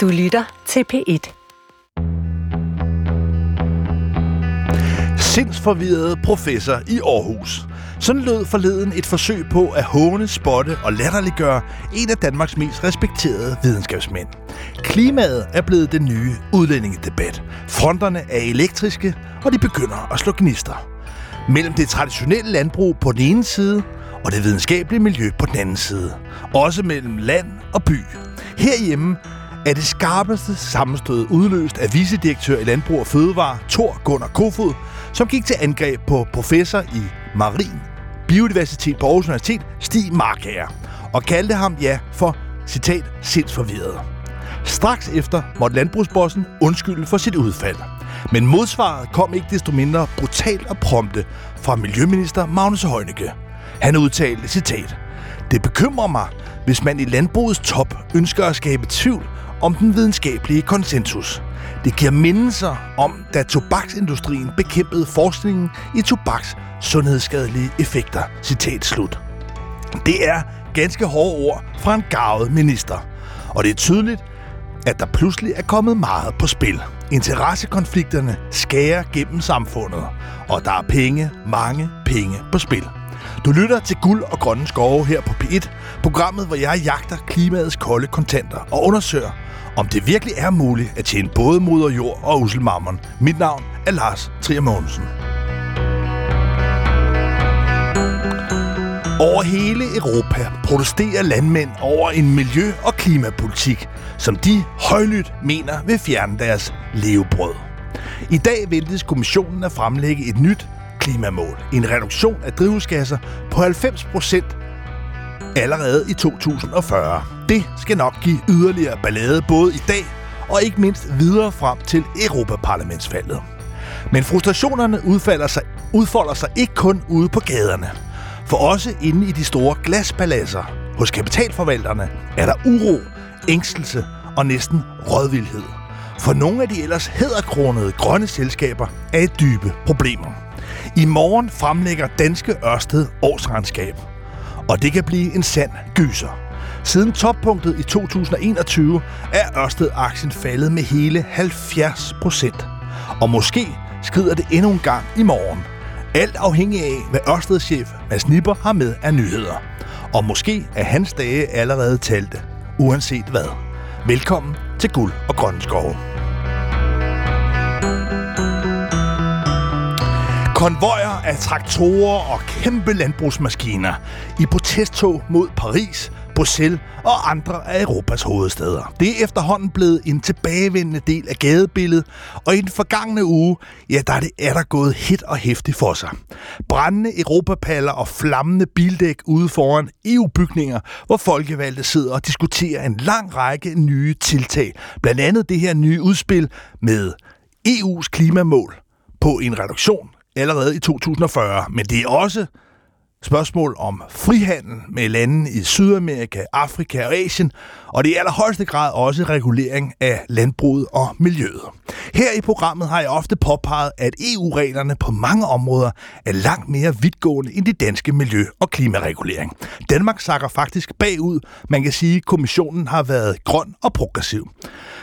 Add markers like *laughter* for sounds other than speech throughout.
Du lytter til P1. Sindsforvirret professor i Aarhus. Sådan lød forleden et forsøg på at håne, spotte og latterliggøre en af Danmarks mest respekterede videnskabsmænd. Klimaet er blevet den nye udlændingedebat. Fronterne er elektriske, og de begynder at slå gnister. Mellem det traditionelle landbrug på den ene side, og det videnskabelige miljø på den anden side. Også mellem land og by. Herhjemme er det skarpeste sammenstød udløst af vicedirektør i Landbrug og Fødevare, Thor Gunnar Kofod, som gik til angreb på professor i marin biodiversitet på Aarhus Universitet, Stig Markager, og kaldte ham, ja, for, citat, sindsforvirret. Straks efter måtte landbrugsbossen undskylde for sit udfald. Men modsvaret kom ikke desto mindre brutalt og prompte fra Miljøminister Magnus Heunicke. Han udtalte, citat, Det bekymrer mig, hvis man i landbrugets top ønsker at skabe tvivl om den videnskabelige konsensus. Det giver mindelser om, da tobaksindustrien bekæmpede forskningen i tobaks sundhedsskadelige effekter. Citat slut. Det er ganske hårde ord fra en garvet minister. Og det er tydeligt, at der pludselig er kommet meget på spil. Interessekonflikterne skærer gennem samfundet, og der er penge, mange penge på spil. Du lytter til Guld og Grønne Skove her på P1, programmet, hvor jeg jagter klimaets kolde kontanter og undersøger, om det virkelig er muligt at tjene både moder jord og uselmammon. Mit navn er Lars Trier Mogensen. Over hele Europa protesterer landmænd over en miljø- og klimapolitik, som de højlydt mener vil fjerne deres levebrød. I dag ventes kommissionen at fremlægge et nyt klimamål. En reduktion af drivhusgasser på 90 procent allerede i 2040. Det skal nok give yderligere ballade både i dag og ikke mindst videre frem til Europaparlamentsvalget. Men frustrationerne udfalder sig, udfolder sig ikke kun ude på gaderne. For også inde i de store glaspaladser hos kapitalforvalterne er der uro, ængstelse og næsten rådvildhed. For nogle af de ellers hedderkronede grønne selskaber er i dybe problemer. I morgen fremlægger Danske Ørsted årsregnskab. Og det kan blive en sand gyser. Siden toppunktet i 2021 er Ørsted-aktien faldet med hele 70 procent. Og måske skrider det endnu en gang i morgen. Alt afhængig af, hvad Ørsted-chef Mads Nipper har med af nyheder. Og måske er hans dage allerede talte, uanset hvad. Velkommen til Guld og Grønne Skove. Konvojer af traktorer og kæmpe landbrugsmaskiner i protesttog mod Paris, Bruxelles og andre af Europas hovedsteder. Det er efterhånden blevet en tilbagevendende del af gadebilledet, og i den forgangne uge, ja, der er det er der gået hit og hæftigt for sig. Brændende europapaller og flammende bildæk ude foran EU-bygninger, hvor folkevalgte sidder og diskuterer en lang række nye tiltag. Blandt andet det her nye udspil med EU's klimamål på en reduktion allerede i 2040. Men det er også spørgsmål om frihandel med lande i Sydamerika, Afrika og Asien, og det er i allerhøjeste grad også regulering af landbruget og miljøet. Her i programmet har jeg ofte påpeget, at EU-reglerne på mange områder er langt mere vidtgående end de danske miljø- og klimaregulering. Danmark sakker faktisk bagud. Man kan sige, at kommissionen har været grøn og progressiv.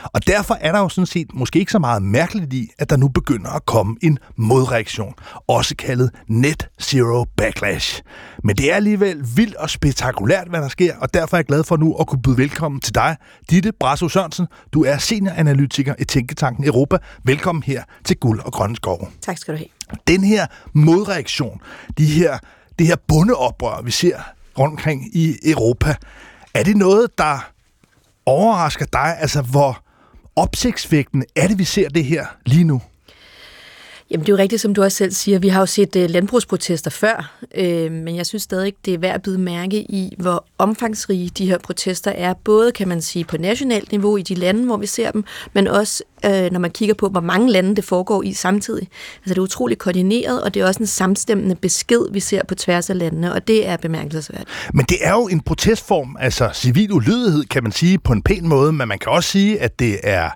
Og derfor er der jo sådan set måske ikke så meget mærkeligt i, at der nu begynder at komme en modreaktion, også kaldet Net Zero Backlash. Men det er alligevel vildt og spektakulært, hvad der sker, og derfor er jeg glad for nu at kunne byde velkommen til dig, Ditte Brasso Sørensen. Du er senioranalytiker i Tænketanken Europa. Velkommen her til Guld og Grønne Skove. Tak skal du have. Den her modreaktion, de her, det her bundeoprør, vi ser rundt omkring i Europa, er det noget, der overrasker dig? Altså, hvor opsigtsvægtende er det, vi ser det her lige nu? Jamen det er jo rigtigt, som du også selv siger. Vi har jo set uh, landbrugsprotester før, øh, men jeg synes stadig, det er værd at byde mærke i, hvor omfangsrige de her protester er. Både kan man sige på nationalt niveau i de lande, hvor vi ser dem, men også øh, når man kigger på, hvor mange lande det foregår i samtidig. Altså det er utroligt koordineret, og det er også en samstemmende besked, vi ser på tværs af landene, og det er bemærkelsesværdigt. Men det er jo en protestform, altså civil ulydighed, kan man sige på en pæn måde, men man kan også sige, at det er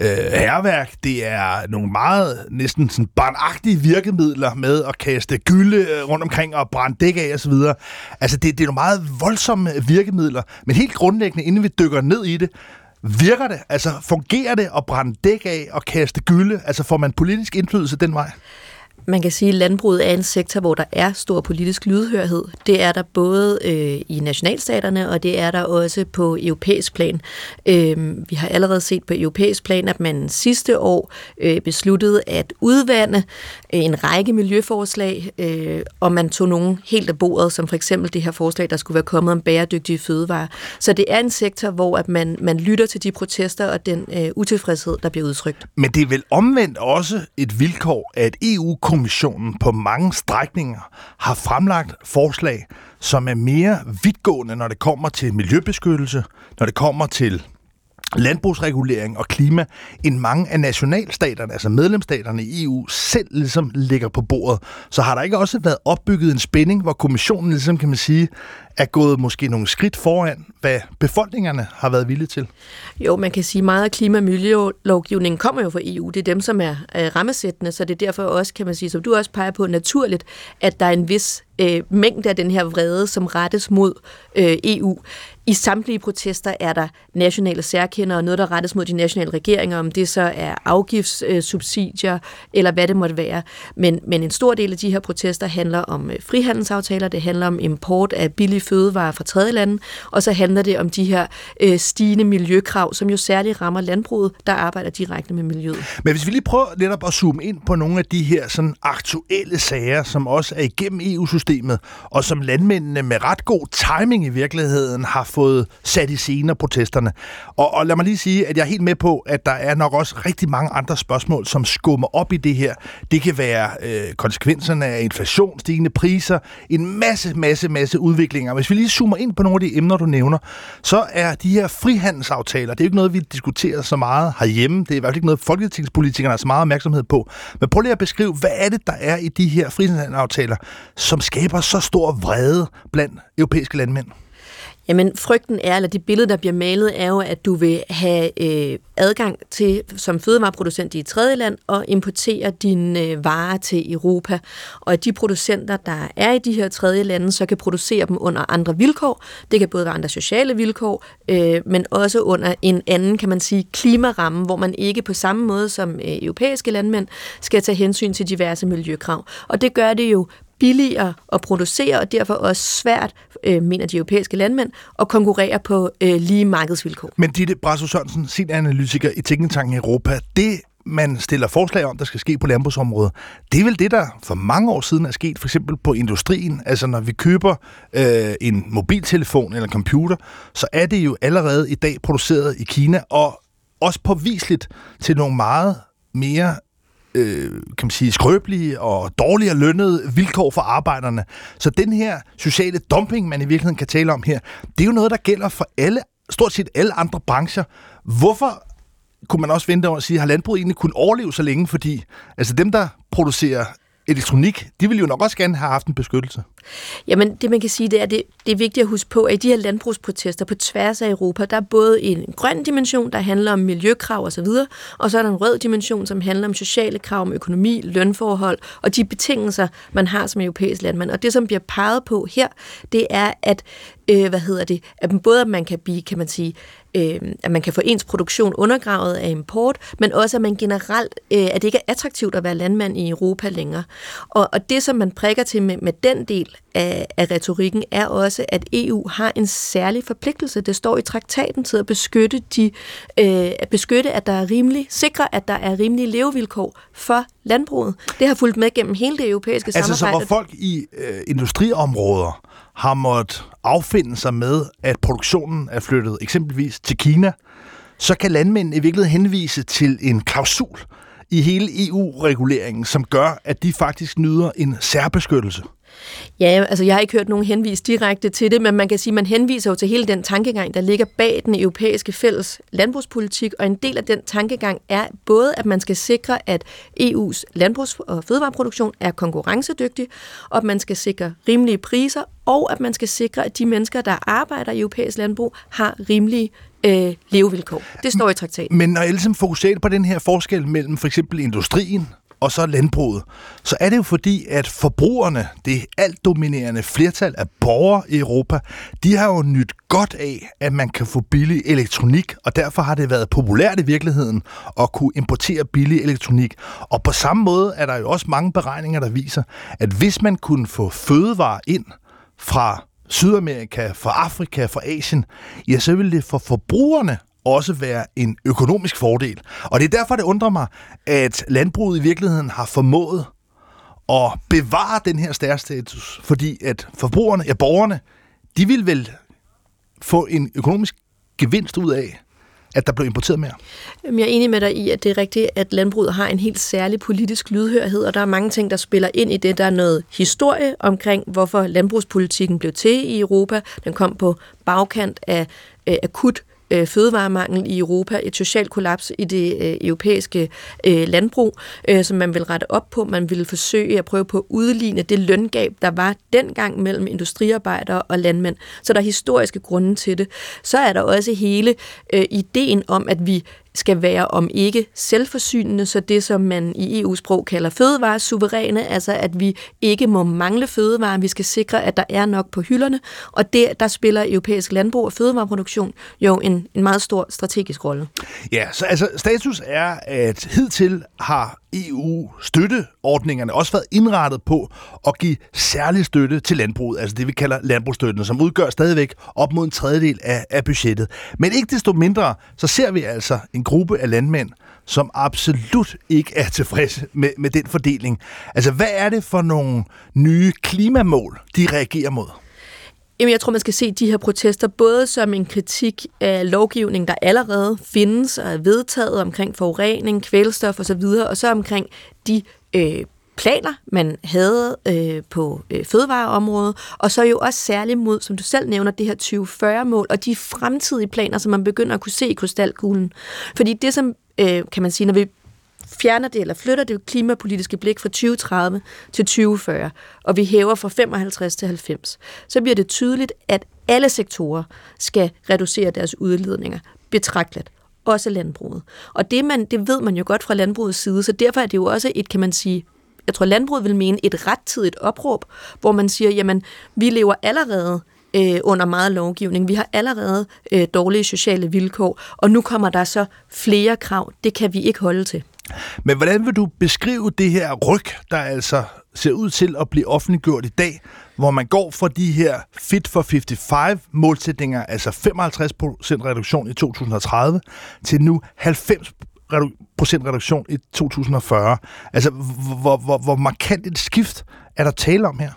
øh, herværk, det er nogle meget næsten sådan barnagtige virkemidler med at kaste gylde øh, rundt omkring og brænde dæk af osv. Altså det, det er nogle meget voldsomme virkemidler, men helt grundlæggende, inden vi dykker ned i det, Virker det? Altså fungerer det at brænde dæk af og kaste gylde? Altså får man politisk indflydelse den vej? Man kan sige, at landbruget er en sektor, hvor der er stor politisk lydhørhed. Det er der både øh, i nationalstaterne, og det er der også på europæisk plan. Øh, vi har allerede set på europæisk plan, at man sidste år øh, besluttede at udvande øh, en række miljøforslag, øh, og man tog nogle helt af bordet, som for eksempel det her forslag, der skulle være kommet om bæredygtige fødevarer. Så det er en sektor, hvor at man, man lytter til de protester og den øh, utilfredshed, der bliver udtrykt. Men det er vel omvendt også et vilkår, at EU Kommissionen på mange strækninger har fremlagt forslag, som er mere vidtgående, når det kommer til miljøbeskyttelse, når det kommer til landbrugsregulering og klima, end mange af nationalstaterne, altså medlemsstaterne i EU, selv ligesom ligger på bordet. Så har der ikke også været opbygget en spænding, hvor kommissionen ligesom, kan man sige, er gået måske nogle skridt foran, hvad befolkningerne har været villige til? Jo, man kan sige, at meget af klima- og miljølovgivningen kommer jo fra EU. Det er dem, som er rammesættende, så det er derfor også, kan man sige, som du også peger på, naturligt, at der er en vis øh, mængde af den her vrede, som rettes mod øh, EU. I samtlige protester er der nationale særkender og noget, der rettes mod de nationale regeringer, om det så er afgiftssubsidier øh, eller hvad det måtte være. Men, men en stor del af de her protester handler om øh, frihandelsaftaler, det handler om import af billig fødevarer fra tredje lande, og så handler det om de her øh, stigende miljøkrav, som jo særligt rammer landbruget, der arbejder direkte med miljøet. Men hvis vi lige prøver netop at zoome ind på nogle af de her sådan aktuelle sager, som også er igennem EU-systemet, og som landmændene med ret god timing i virkeligheden har fået sat i scene af protesterne. Og, og lad mig lige sige, at jeg er helt med på, at der er nok også rigtig mange andre spørgsmål, som skummer op i det her. Det kan være øh, konsekvenserne af inflation, stigende priser, en masse, masse, masse udviklinger. Hvis vi lige zoomer ind på nogle af de emner, du nævner, så er de her frihandelsaftaler, det er jo ikke noget, vi diskuterer så meget herhjemme. Det er i hvert fald ikke noget, folketingspolitikerne har så meget opmærksomhed på. Men prøv lige at beskrive, hvad er det, der er i de her frihandelsaftaler, som skaber så stor vrede blandt europæiske landmænd? Jamen, frygten er, eller det billede, der bliver malet, er jo, at du vil have øh, adgang til, som fødevareproducent i et tredje land, og importere dine øh, varer til Europa. Og at de producenter, der er i de her tredje lande, så kan producere dem under andre vilkår. Det kan både være andre sociale vilkår, øh, men også under en anden, kan man sige, klimaramme, hvor man ikke på samme måde som øh, europæiske landmænd skal tage hensyn til diverse miljøkrav. Og det gør det jo billigere at producere, og derfor også svært, øh, mener de europæiske landmænd, at konkurrere på øh, lige markedsvilkår. Men Ditte Brasso Sørensen, sin analytiker i Tænketanken Europa, det man stiller forslag om, der skal ske på landbrugsområdet, det er vel det, der for mange år siden er sket, for eksempel på industrien. Altså når vi køber øh, en mobiltelefon eller computer, så er det jo allerede i dag produceret i Kina, og også påviseligt til nogle meget mere øh, kan man sige, skrøbelige og dårligere lønnede vilkår for arbejderne. Så den her sociale dumping, man i virkeligheden kan tale om her, det er jo noget, der gælder for alle, stort set alle andre brancher. Hvorfor kunne man også vente over og sige, har landbruget egentlig kun overleve så længe? Fordi altså dem, der producerer elektronik, de vil jo nok også gerne have haft en beskyttelse. Jamen, det man kan sige, det er, det, det er vigtigt at huske på, at i de her landbrugsprotester på tværs af Europa, der er både en grøn dimension, der handler om miljøkrav osv., og så er der en rød dimension, som handler om sociale krav, om økonomi, lønforhold og de betingelser, man har som europæisk landmand. Og det, som bliver peget på her, det er, at øh, hvad hedder det, at både at man kan blive, kan man sige, øh, at man kan få ens produktion undergravet af import, men også at man generelt, øh, at det ikke er attraktivt at være landmand i Europa længere. Og, og det, som man prikker til med, med den del af, af retorikken, er også, at EU har en særlig forpligtelse. Det står i traktaten til at beskytte, de, øh, at beskytte, at der er rimelig, sikre, at der er rimelige levevilkår for landbruget. Det har fulgt med gennem hele det europæiske altså, samarbejde. Altså, så hvor folk i øh, industriområder har måttet affinde sig med, at produktionen er flyttet eksempelvis til Kina, så kan landmændene i virkeligheden henvise til en klausul i hele EU-reguleringen, som gør, at de faktisk nyder en særbeskyttelse. Ja, altså jeg har ikke hørt nogen henvise direkte til det, men man kan sige, at man henviser jo til hele den tankegang, der ligger bag den europæiske fælles landbrugspolitik, og en del af den tankegang er både, at man skal sikre, at EU's landbrugs- og fødevareproduktion er konkurrencedygtig, og at man skal sikre rimelige priser, og at man skal sikre, at de mennesker, der arbejder i europæisk landbrug, har rimelige øh, levevilkår. Det står i traktaten. Men når jeg ligesom fokuserer på den her forskel mellem for eksempel industrien og så landbruget, så er det jo fordi, at forbrugerne, det alt dominerende flertal af borgere i Europa, de har jo nyt godt af, at man kan få billig elektronik, og derfor har det været populært i virkeligheden at kunne importere billig elektronik. Og på samme måde er der jo også mange beregninger, der viser, at hvis man kunne få fødevarer ind fra Sydamerika, fra Afrika, fra Asien, ja, så ville det for forbrugerne også være en økonomisk fordel. Og det er derfor, det undrer mig, at landbruget i virkeligheden har formået at bevare den her stærstatus, fordi at forbrugerne, ja borgerne, de vil vel få en økonomisk gevinst ud af, at der blev importeret mere? Jeg er enig med dig i, at det er rigtigt, at landbruget har en helt særlig politisk lydhørhed, og der er mange ting, der spiller ind i det. Der er noget historie omkring, hvorfor landbrugspolitikken blev til i Europa. Den kom på bagkant af øh, akut øh, fødevaremangel i Europa, et socialt kollaps i det øh, europæiske øh, landbrug, øh, som man vil rette op på. Man vil forsøge at prøve på at udligne det løngab, der var dengang mellem industriarbejdere og landmænd. Så der er historiske grunde til det. Så er der også hele øh, ideen om, at vi skal være om ikke selvforsynende, så det som man i EU-sprog kalder fødevaresuveræne, altså at vi ikke må mangle fødevarer, vi skal sikre, at der er nok på hylderne, og det, der spiller europæisk landbrug og fødevareproduktion jo en, en meget stor strategisk rolle. Ja, så altså status er, at hidtil har EU-støtteordningerne også været indrettet på at give særlig støtte til landbruget, altså det vi kalder landbrugsstøtten, som udgør stadigvæk op mod en tredjedel af, af budgettet. Men ikke desto mindre, så ser vi altså en gruppe af landmænd, som absolut ikke er tilfredse med, med den fordeling. Altså hvad er det for nogle nye klimamål, de reagerer mod? Jamen, jeg tror, man skal se de her protester både som en kritik af lovgivning, der allerede findes og er vedtaget omkring forurening, kvælstof osv., og så omkring de øh, planer, man havde øh, på øh, fødevareområdet, og så jo også særligt mod, som du selv nævner, det her 2040-mål, og de fremtidige planer, som man begynder at kunne se i krystalkuglen. Fordi det, som øh, kan man sige, når vi fjerner det eller flytter det klimapolitiske blik fra 2030 til 2040, og vi hæver fra 55 til 90, så bliver det tydeligt, at alle sektorer skal reducere deres udledninger betragteligt også landbruget. Og det, man, det ved man jo godt fra landbrugets side, så derfor er det jo også et, kan man sige, jeg tror landbruget vil mene et rettidigt opråb, hvor man siger, jamen, vi lever allerede øh, under meget lovgivning. Vi har allerede øh, dårlige sociale vilkår, og nu kommer der så flere krav. Det kan vi ikke holde til. Men hvordan vil du beskrive det her ryg, der altså ser ud til at blive offentliggjort i dag, hvor man går fra de her Fit for 55 målsætninger, altså 55% reduktion i 2030, til nu 90 procent reduktion i 2040. Altså, hvor, hvor, hvor markant et skift er der tale om her?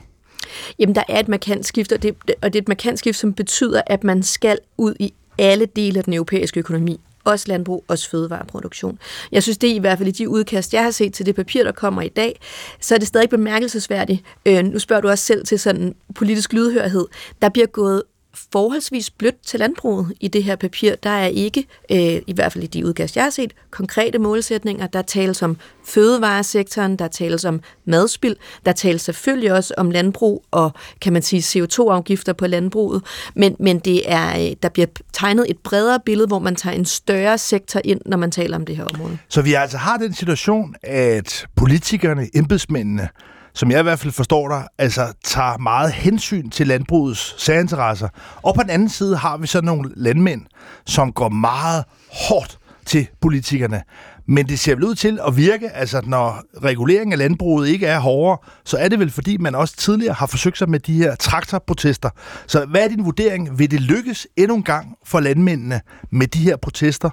Jamen, der er et markant skift, og det, og det er et markant skift, som betyder, at man skal ud i alle dele af den europæiske økonomi også landbrug, også fødevareproduktion. Jeg synes, det er i hvert fald i de udkast, jeg har set til det papir, der kommer i dag, så er det stadig bemærkelsesværdigt. Øh, nu spørger du også selv til sådan politisk lydhørhed. Der bliver gået forholdsvis blødt til landbruget i det her papir. Der er ikke, øh, i hvert fald i de udkast, jeg har set, konkrete målsætninger. Der tales om fødevaresektoren, der tales om madspild, der tales selvfølgelig også om landbrug og, kan man sige, CO2-afgifter på landbruget. Men, men det er, øh, der bliver tegnet et bredere billede, hvor man tager en større sektor ind, når man taler om det her område. Så vi altså har den situation, at politikerne, embedsmændene, som jeg i hvert fald forstår dig, altså tager meget hensyn til landbrugets særinteresser. Og på den anden side har vi så nogle landmænd, som går meget hårdt til politikerne. Men det ser vel ud til at virke, altså når reguleringen af landbruget ikke er hårdere, så er det vel fordi, man også tidligere har forsøgt sig med de her traktorprotester. Så hvad er din vurdering? Vil det lykkes endnu en gang for landmændene med de her protester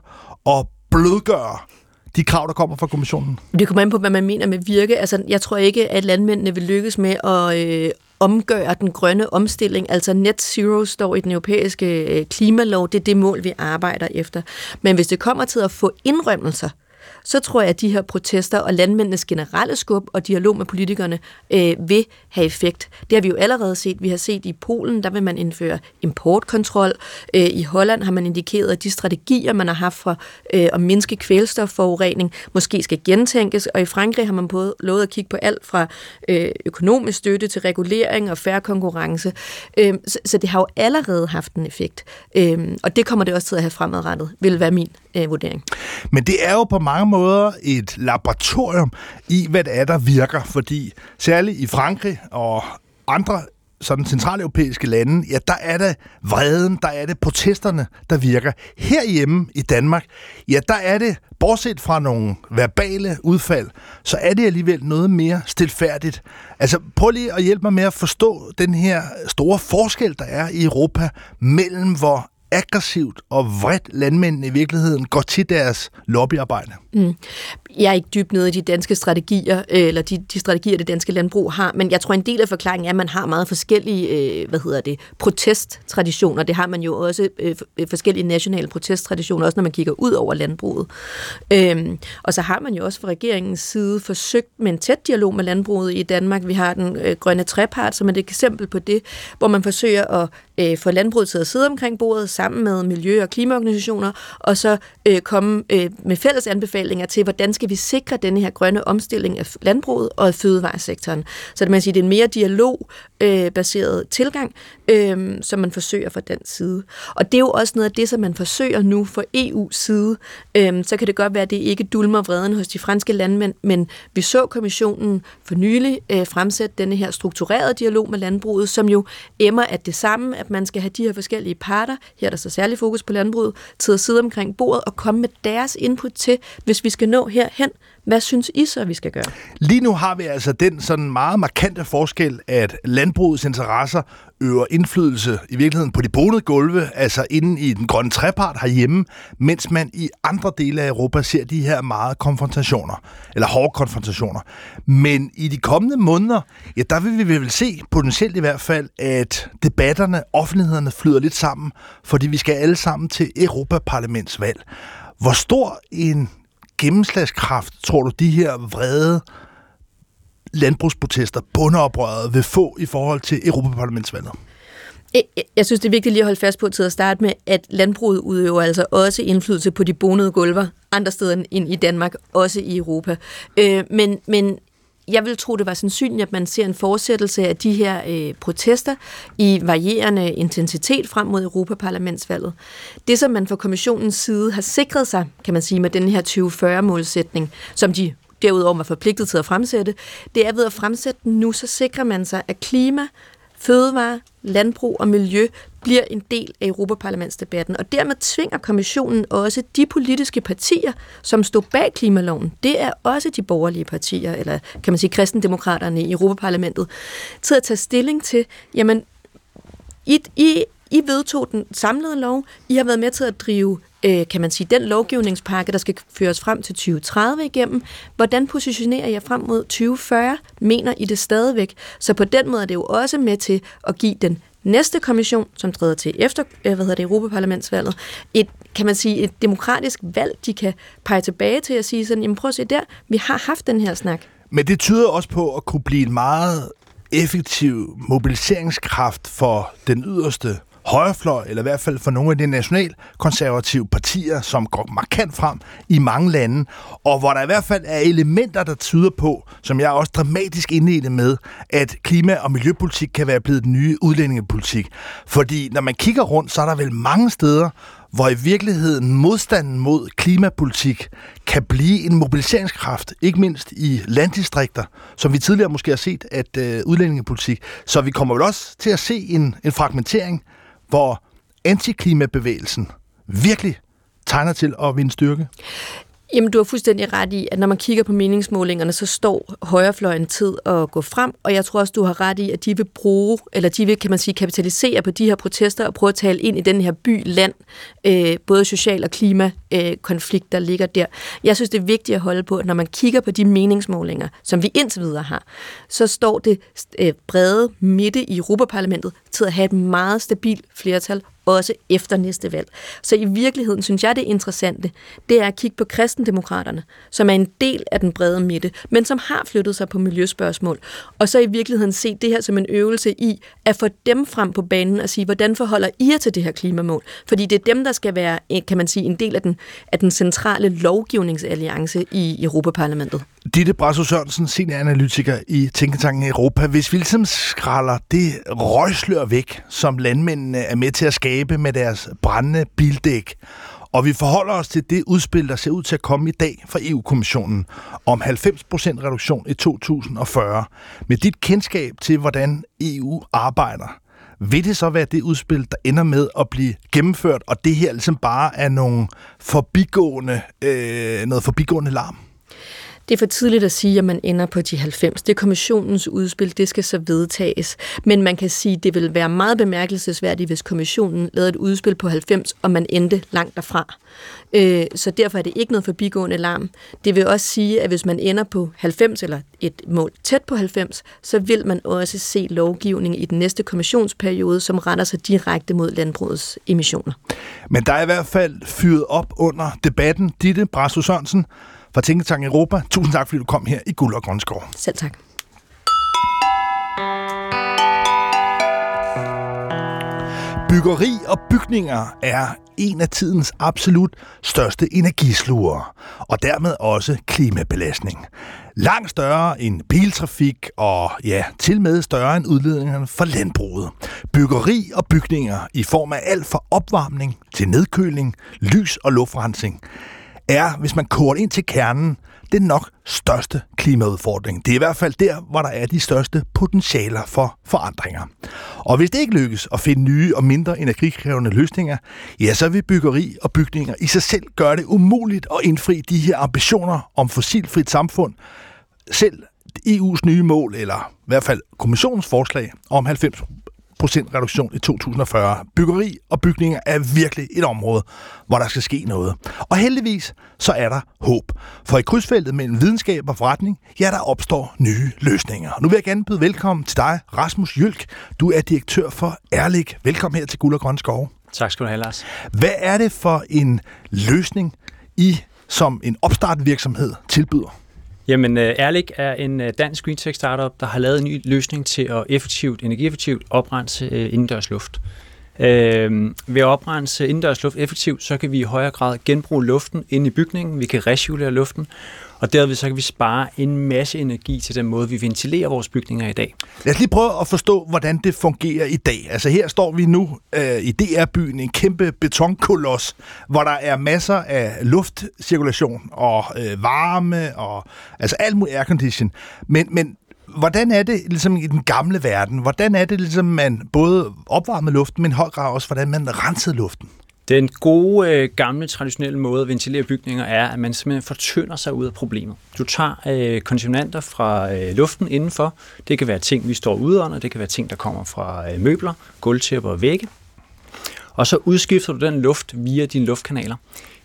at blødgøre de krav, der kommer fra kommissionen? Det kommer ind på, hvad man mener med virke. Altså, jeg tror ikke, at landmændene vil lykkes med at øh, omgøre den grønne omstilling. Altså net zero står i den europæiske øh, klimalov. Det er det mål, vi arbejder efter. Men hvis det kommer til at få indrømmelser, så tror jeg, at de her protester og landmændenes generelle skub og dialog med politikerne øh, vil have effekt. Det har vi jo allerede set. Vi har set i Polen, der vil man indføre importkontrol. Øh, I Holland har man indikeret, at de strategier, man har haft for øh, at mindske kvælstofforurening, måske skal gentænkes. Og i Frankrig har man både lovet at kigge på alt fra øh, økonomisk støtte til regulering og færre konkurrence. Øh, så, så det har jo allerede haft en effekt. Øh, og det kommer det også til at have fremadrettet, vil være min øh, vurdering. Men det er jo på mange måder et laboratorium i, hvad det er, der virker, fordi særligt i Frankrig og andre sådan centraleuropæiske lande, ja, der er det vreden, der er det protesterne, der virker. Herhjemme i Danmark, ja, der er det, bortset fra nogle verbale udfald, så er det alligevel noget mere stilfærdigt. Altså, prøv lige at hjælpe mig med at forstå den her store forskel, der er i Europa mellem, hvor aggressivt og vredt landmændene i virkeligheden går til deres lobbyarbejde. Mm. Jeg er ikke dybt nede i de danske strategier, øh, eller de, de strategier, det danske landbrug har, men jeg tror, en del af forklaringen er, at man har meget forskellige, øh, hvad hedder det, protesttraditioner. Det har man jo også, øh, øh, forskellige nationale protesttraditioner, også når man kigger ud over landbruget. Øhm, og så har man jo også fra regeringens side forsøgt med en tæt dialog med landbruget i Danmark. Vi har den øh, grønne trepart, som er et eksempel på det, hvor man forsøger at øh, få landbruget til at sidde omkring bordet sammen med miljø- og klimaorganisationer, og så øh, komme øh, med fælles anbefalinger til, hvordan skal vi sikre denne her grønne omstilling af landbruget og af fødevaresektoren. Så det, man siger, det er en mere dialogbaseret øh, tilgang, øh, som man forsøger fra den side. Og det er jo også noget af det, som man forsøger nu fra EU's side. Øh, så kan det godt være, at det ikke dulmer vreden hos de franske landmænd, men vi så kommissionen for nylig øh, fremsætte denne her strukturerede dialog med landbruget, som jo emmer at det samme, at man skal have de her forskellige parter, her bliver der så særlig fokus på landbruget, til at sidde omkring bordet og komme med deres input til, hvis vi skal nå herhen, hvad synes I så, vi skal gøre? Lige nu har vi altså den sådan meget markante forskel, at landbrugets interesser øver indflydelse i virkeligheden på de bonede gulve, altså inden i den grønne trepart herhjemme, mens man i andre dele af Europa ser de her meget konfrontationer, eller hårde konfrontationer. Men i de kommende måneder, ja, der vil vi vel se, potentielt i hvert fald, at debatterne, offentlighederne flyder lidt sammen, fordi vi skal alle sammen til Europaparlamentsvalg. Hvor stor en gennemslagskraft tror du, de her vrede landbrugsprotester, bundeoprøret, vil få i forhold til Europaparlamentsvalget? Jeg synes, det er vigtigt lige at holde fast på til at starte med, at landbruget udøver altså også indflydelse på de bonede gulver andre steder end i Danmark, også i Europa. Øh, men, men jeg vil tro, det var sandsynligt, at man ser en fortsættelse af de her øh, protester i varierende intensitet frem mod Europaparlamentsvalget. Det, som man fra kommissionens side har sikret sig, kan man sige, med den her 2040-målsætning, som de derudover var forpligtet til at fremsætte, det er ved at fremsætte den nu, så sikrer man sig, at klima, fødevare, landbrug og miljø bliver en del af Europaparlamentsdebatten, og dermed tvinger kommissionen også de politiske partier, som stod bag klimaloven, det er også de borgerlige partier, eller kan man sige kristendemokraterne i Europaparlamentet, til at tage stilling til, jamen, I, I, I vedtog den samlede lov, I har været med til at drive øh, kan man sige, den lovgivningspakke, der skal føres frem til 2030 igennem. Hvordan positionerer jeg frem mod 2040? Mener I det stadigvæk? Så på den måde er det jo også med til at give den næste kommission, som træder til efter øh, hvad hedder det, Europaparlamentsvalget, et, kan man sige, et demokratisk valg, de kan pege tilbage til at sige sådan, jamen prøv at se der, vi har haft den her snak. Men det tyder også på at kunne blive en meget effektiv mobiliseringskraft for den yderste højrefløj, eller i hvert fald for nogle af de nationalkonservative partier, som går markant frem i mange lande, og hvor der i hvert fald er elementer, der tyder på, som jeg også dramatisk indledte med, at klima- og miljøpolitik kan være blevet den nye udlændingepolitik. Fordi når man kigger rundt, så er der vel mange steder, hvor i virkeligheden modstanden mod klimapolitik kan blive en mobiliseringskraft, ikke mindst i landdistrikter, som vi tidligere måske har set, at øh, udlændingepolitik. Så vi kommer vel også til at se en, en fragmentering hvor antiklimabevægelsen virkelig tegner til at vinde styrke? Jamen, du har fuldstændig ret i, at når man kigger på meningsmålingerne, så står højrefløjen tid at gå frem, og jeg tror også, du har ret i, at de vil bruge, eller de vil, kan man sige, kapitalisere på de her protester og prøve at tale ind i den her by-land, øh, både social- og klimakonflikt, øh, der ligger der. Jeg synes, det er vigtigt at holde på, at når man kigger på de meningsmålinger, som vi indtil videre har, så står det øh, brede midte i Europaparlamentet til at have et meget stabilt flertal også efter næste valg. Så i virkeligheden synes jeg, det interessante, det er at kigge på kristendemokraterne, som er en del af den brede midte, men som har flyttet sig på miljøspørgsmål. Og så i virkeligheden se det her som en øvelse i at få dem frem på banen og sige, hvordan forholder I jer til det her klimamål? Fordi det er dem, der skal være, kan man sige, en del af den, af den centrale lovgivningsalliance i Europaparlamentet. Ditte Brasso Sørensen, senioranalytiker i Tænketanken Europa. Hvis vi ligesom skralder det røgslør væk, som landmændene er med til at skabe med deres brændende bildæk, Og vi forholder os til det udspil, der ser ud til at komme i dag fra EU-kommissionen om 90% reduktion i 2040. Med dit kendskab til, hvordan EU arbejder, vil det så være det udspil, der ender med at blive gennemført, og det her ligesom bare er nogle forbigående, øh, noget forbigående larm? Det er for tidligt at sige, at man ender på de 90. Det er kommissionens udspil, det skal så vedtages. Men man kan sige, at det vil være meget bemærkelsesværdigt, hvis kommissionen lavede et udspil på 90, og man endte langt derfra. Øh, så derfor er det ikke noget forbigående larm. Det vil også sige, at hvis man ender på 90, eller et mål tæt på 90, så vil man også se lovgivning i den næste kommissionsperiode, som retter sig direkte mod landbrugets emissioner. Men der er i hvert fald fyret op under debatten. Ditte Brasso Sørensen, fra Tænketank Europa. Tusind tak, fordi du kom her i Guld og Grønskov. Selv tak. Byggeri og bygninger er en af tidens absolut største energislugere, og dermed også klimabelastning. Langt større end biltrafik, og ja, til med større end udledningerne fra landbruget. Byggeri og bygninger i form af alt fra opvarmning til nedkøling, lys og luftrensning er, hvis man koger ind til kernen, den nok største klimaudfordring. Det er i hvert fald der, hvor der er de største potentialer for forandringer. Og hvis det ikke lykkes at finde nye og mindre energikrævende løsninger, ja, så vil byggeri og bygninger i sig selv gøre det umuligt at indfri de her ambitioner om fossilfrit samfund. Selv EU's nye mål, eller i hvert fald kommissionens forslag om 90 reduktion i 2040. Byggeri og bygninger er virkelig et område, hvor der skal ske noget. Og heldigvis så er der håb. For i krydsfeltet mellem videnskab og forretning, ja, der opstår nye løsninger. Nu vil jeg gerne byde velkommen til dig, Rasmus Jølk. Du er direktør for Ærlik. Velkommen her til Guld og Grøn Skov. Tak skal du have, Lars. Hvad er det for en løsning, I som en opstartvirksomhed tilbyder? Jamen, øh, Erlik er en øh, dansk green tech startup, der har lavet en ny løsning til at effektivt, energieffektivt oprense øh, indendørs luft. Øh, ved at oprense indendørs luft effektivt, så kan vi i højere grad genbruge luften inde i bygningen, vi kan recirkulere luften, og derved så kan vi spare en masse energi til den måde, vi ventilerer vores bygninger i dag. Lad os lige prøve at forstå, hvordan det fungerer i dag. Altså her står vi nu øh, i DR-byen, en kæmpe betonkoloss, hvor der er masser af luftcirkulation og øh, varme og altså alt muligt aircondition. Men, men hvordan er det ligesom i den gamle verden? Hvordan er det ligesom, man både opvarmede luften, men i høj grad også, hvordan man rensede luften? Den gode, øh, gamle, traditionelle måde at ventilere bygninger er, at man simpelthen fortynder sig ud af problemet. Du tager øh, kontaminanter fra øh, luften indenfor. Det kan være ting, vi står ude under. Det kan være ting, der kommer fra øh, møbler, gulvtæpper og vægge. Og så udskifter du den luft via dine luftkanaler.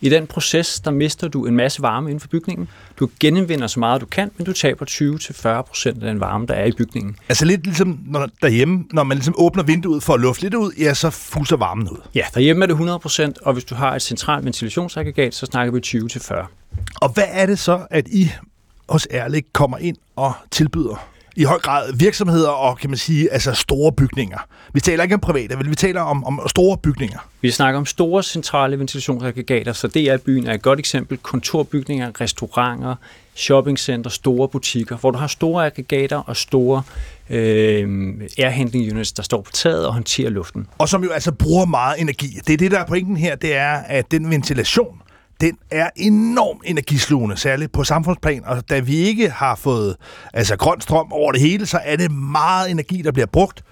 I den proces, der mister du en masse varme inden for bygningen. Du genvinder så meget du kan, men du taber 20-40% af den varme, der er i bygningen. Altså lidt ligesom når, derhjemme, når man ligesom åbner vinduet for at lufte lidt ud, ja, så fuser varmen ud. Ja, derhjemme er det 100%, og hvis du har et centralt ventilationsaggregat, så snakker vi 20-40. Og hvad er det så, at I hos Ærlik kommer ind og tilbyder? I høj grad virksomheder og, kan man sige, altså store bygninger. Vi taler ikke om private, men vi taler om, om store bygninger. Vi snakker om store centrale ventilationsaggregater, så det er byen er et godt eksempel. Kontorbygninger, restauranter, shoppingcenter, store butikker, hvor du har store aggregater og store øh, airhandling units, der står på taget og håndterer luften. Og som jo altså bruger meget energi. Det er det, der er pointen her, det er, at den ventilation, den er enormt energislugende, særligt på samfundsplan, og da vi ikke har fået altså, grøn strøm over det hele, så er det meget energi, der bliver brugt,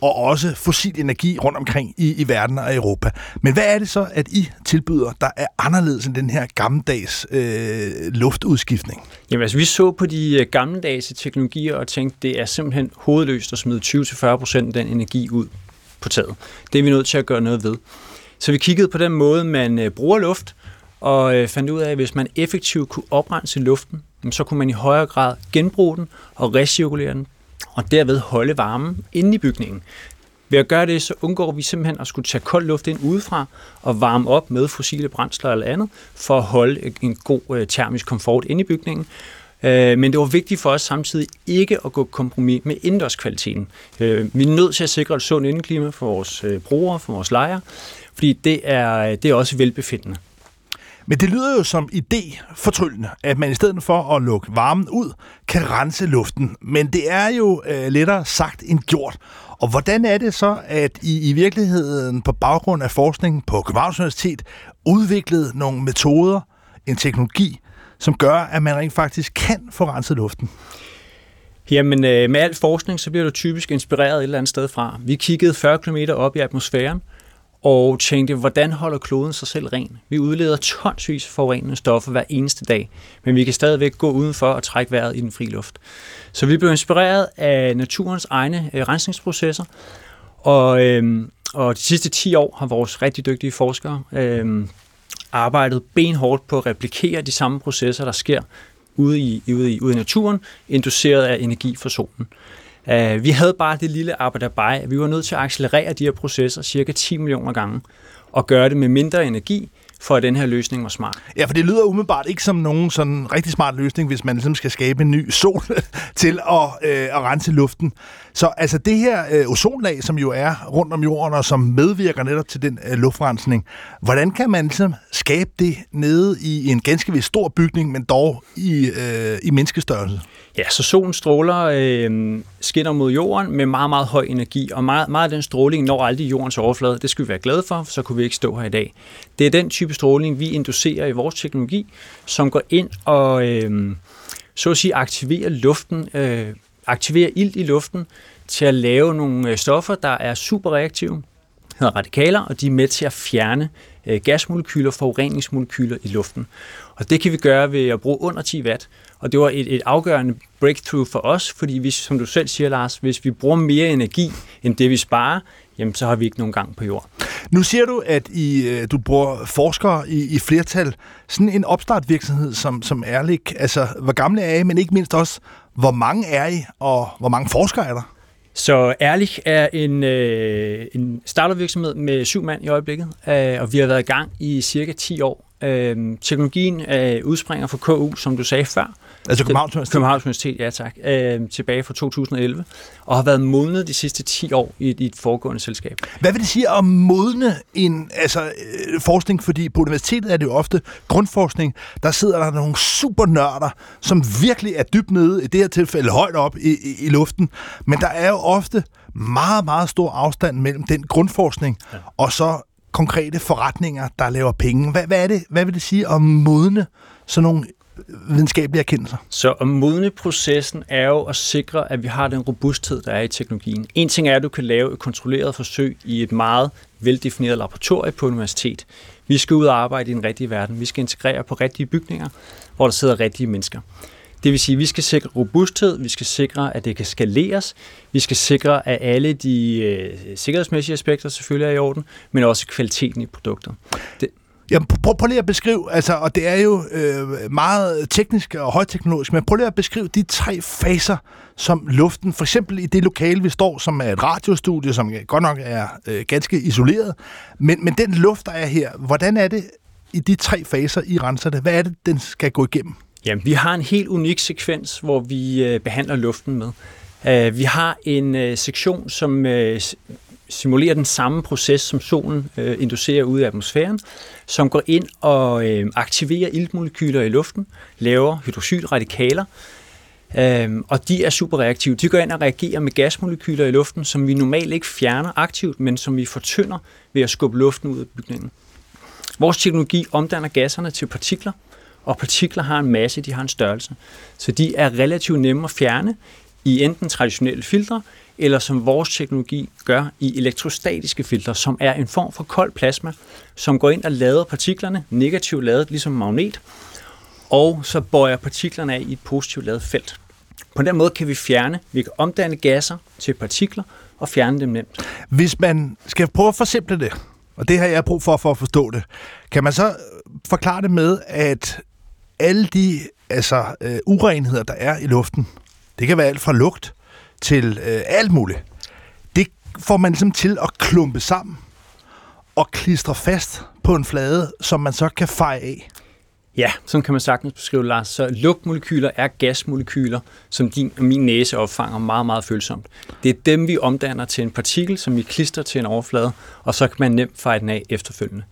og også fossil energi rundt omkring i, i verden og Europa. Men hvad er det så, at I tilbyder, der er anderledes end den her gammeldags øh, luftudskiftning? Jamen altså, vi så på de øh, gammeldags teknologier og tænkte, det er simpelthen hovedløst at smide 20-40% af den energi ud på taget. Det er vi nødt til at gøre noget ved. Så vi kiggede på den måde, man øh, bruger luft, og øh, fandt ud af, at hvis man effektivt kunne oprense luften, så kunne man i højere grad genbruge den og recirkulere den, og derved holde varmen inde i bygningen. Ved at gøre det, så undgår vi simpelthen at skulle tage kold luft ind udefra og varme op med fossile brændsler eller andet, for at holde en god øh, termisk komfort inde i bygningen. Øh, men det var vigtigt for os samtidig ikke at gå kompromis med indendørskvaliteten. Øh, vi er nødt til at sikre et sundt indeklima for vores brugere, for vores lejere, fordi det er, det er også velbefindende. Men det lyder jo som idé fortryllende, at man i stedet for at lukke varmen ud, kan rense luften. Men det er jo øh, lettere sagt end gjort. Og hvordan er det så, at I i virkeligheden på baggrund af forskning på Københavns Universitet udviklede nogle metoder, en teknologi, som gør, at man rent faktisk kan få renset luften? Jamen, øh, med al forskning, så bliver du typisk inspireret et eller andet sted fra. Vi kiggede 40 km op i atmosfæren, og tænkte, hvordan holder kloden sig selv ren? Vi udleder tonsvis forurenende stoffer hver eneste dag, men vi kan stadigvæk gå udenfor og trække vejret i den fri luft. Så vi blev inspireret af naturens egne øh, rensningsprocesser, og, øh, og de sidste 10 år har vores rigtig dygtige forskere øh, arbejdet benhårdt på at replikere de samme processer, der sker ude i, ude i, ude i naturen, induceret af energi fra solen. Uh, vi havde bare det lille arbejde vi var nødt til at accelerere de her processer cirka 10 millioner gange, og gøre det med mindre energi, for at den her løsning var smart. Ja, for det lyder umiddelbart ikke som nogen sådan rigtig smart løsning, hvis man ligesom skal skabe en ny sol *laughs* til at, øh, at rense luften. Så altså det her øh, ozonlag, som jo er rundt om jorden, og som medvirker netop til den øh, luftrensning, hvordan kan man ligesom skabe det nede i en ganske vist stor bygning, men dog i, øh, i menneskestørrelse? Ja, så solen stråler øh, skinner mod jorden med meget, meget høj energi, og meget, meget af den stråling når aldrig jordens overflade. Det skal vi være glade for, så kunne vi ikke stå her i dag. Det er den type stråling, vi inducerer i vores teknologi, som går ind og øh, så at sige aktiverer luften, øh, aktiverer ilt i luften til at lave nogle øh, stoffer, der er super reaktive, hedder radikaler, og de er med til at fjerne øh, gasmolekyler, forureningsmolekyler i luften. Og det kan vi gøre ved at bruge under 10 watt. Og det var et, et afgørende breakthrough for os, fordi vi, som du selv siger, Lars, hvis vi bruger mere energi end det, vi sparer, jamen så har vi ikke nogen gang på jord. Nu siger du, at I, øh, du bruger forskere i, i flertal. Sådan en opstartvirksomhed som, som Erlik, altså hvor gamle er I, men ikke mindst også, hvor mange er I, og hvor mange forskere er der? Så Erlich er en, øh, en startervirksomhed med syv mand i øjeblikket, øh, og vi har været i gang i cirka 10 år. Øh, teknologien øh, udspringer fra KU, som du sagde før, Altså Københavns Universitet? Københavns Universitet, ja tak. Øh, tilbage fra 2011. Og har været modnet de sidste 10 år i et, i et foregående selskab. Hvad vil det sige at modne en altså, øh, forskning? Fordi på universitetet er det jo ofte grundforskning. Der sidder der nogle supernørder, som virkelig er dybt nede, i det her tilfælde højt op i, i, i luften. Men der er jo ofte meget, meget stor afstand mellem den grundforskning ja. og så konkrete forretninger, der laver penge. Hvad, hvad, er det, hvad vil det sige at modne sådan nogle videnskabelige erkendelser. Så at modne processen er jo at sikre, at vi har den robusthed, der er i teknologien. En ting er, at du kan lave et kontrolleret forsøg i et meget veldefineret laboratorie på universitet. Vi skal ud og arbejde i den rigtige verden. Vi skal integrere på rigtige bygninger, hvor der sidder rigtige mennesker. Det vil sige, at vi skal sikre robusthed, vi skal sikre, at det kan skaleres, vi skal sikre, at alle de øh, sikkerhedsmæssige aspekter selvfølgelig er i orden, men også kvaliteten i produktet. Det, Ja, prøv, prøv lige at beskrive, altså, og det er jo øh, meget teknisk og højteknologisk, men prøv lige at beskrive de tre faser, som luften, for eksempel i det lokale, vi står, som er et radiostudie, som godt nok er øh, ganske isoleret, men, men den luft, der er her, hvordan er det i de tre faser, I renser det? Hvad er det, den skal gå igennem? Jamen, vi har en helt unik sekvens, hvor vi øh, behandler luften med. Øh, vi har en øh, sektion, som øh, simulerer den samme proces, som solen øh, inducerer ud i atmosfæren, som går ind og øh, aktiverer iltmolekyler i luften, laver hydroxylradikaler, øh, og de er super reaktive. De går ind og reagerer med gasmolekyler i luften, som vi normalt ikke fjerner aktivt, men som vi fortynder ved at skubbe luften ud af bygningen. Vores teknologi omdanner gasserne til partikler, og partikler har en masse, de har en størrelse. Så de er relativt nemme at fjerne i enten traditionelle filtre, eller som vores teknologi gør i elektrostatiske filtre, som er en form for kold plasma, som går ind og lader partiklerne, negativt ladet ligesom magnet, og så bøjer partiklerne af i et positivt ladet felt. På den måde kan vi fjerne, vi kan omdanne gasser til partikler og fjerne dem nemt. Hvis man skal prøve at forsimple det, og det har jeg brug for for at forstå det, kan man så øh, forklare det med, at alle de altså, uh, urenheder, der er i luften, det kan være alt fra lugt til øh, alt muligt. Det får man ligesom til at klumpe sammen og klistre fast på en flade, som man så kan feje af. Ja, sådan kan man sagtens beskrive, Lars. Så lugtmolekyler er gasmolekyler, som din og min næse opfanger meget, meget følsomt. Det er dem, vi omdanner til en partikel, som vi klister til en overflade, og så kan man nemt feje den af efterfølgende.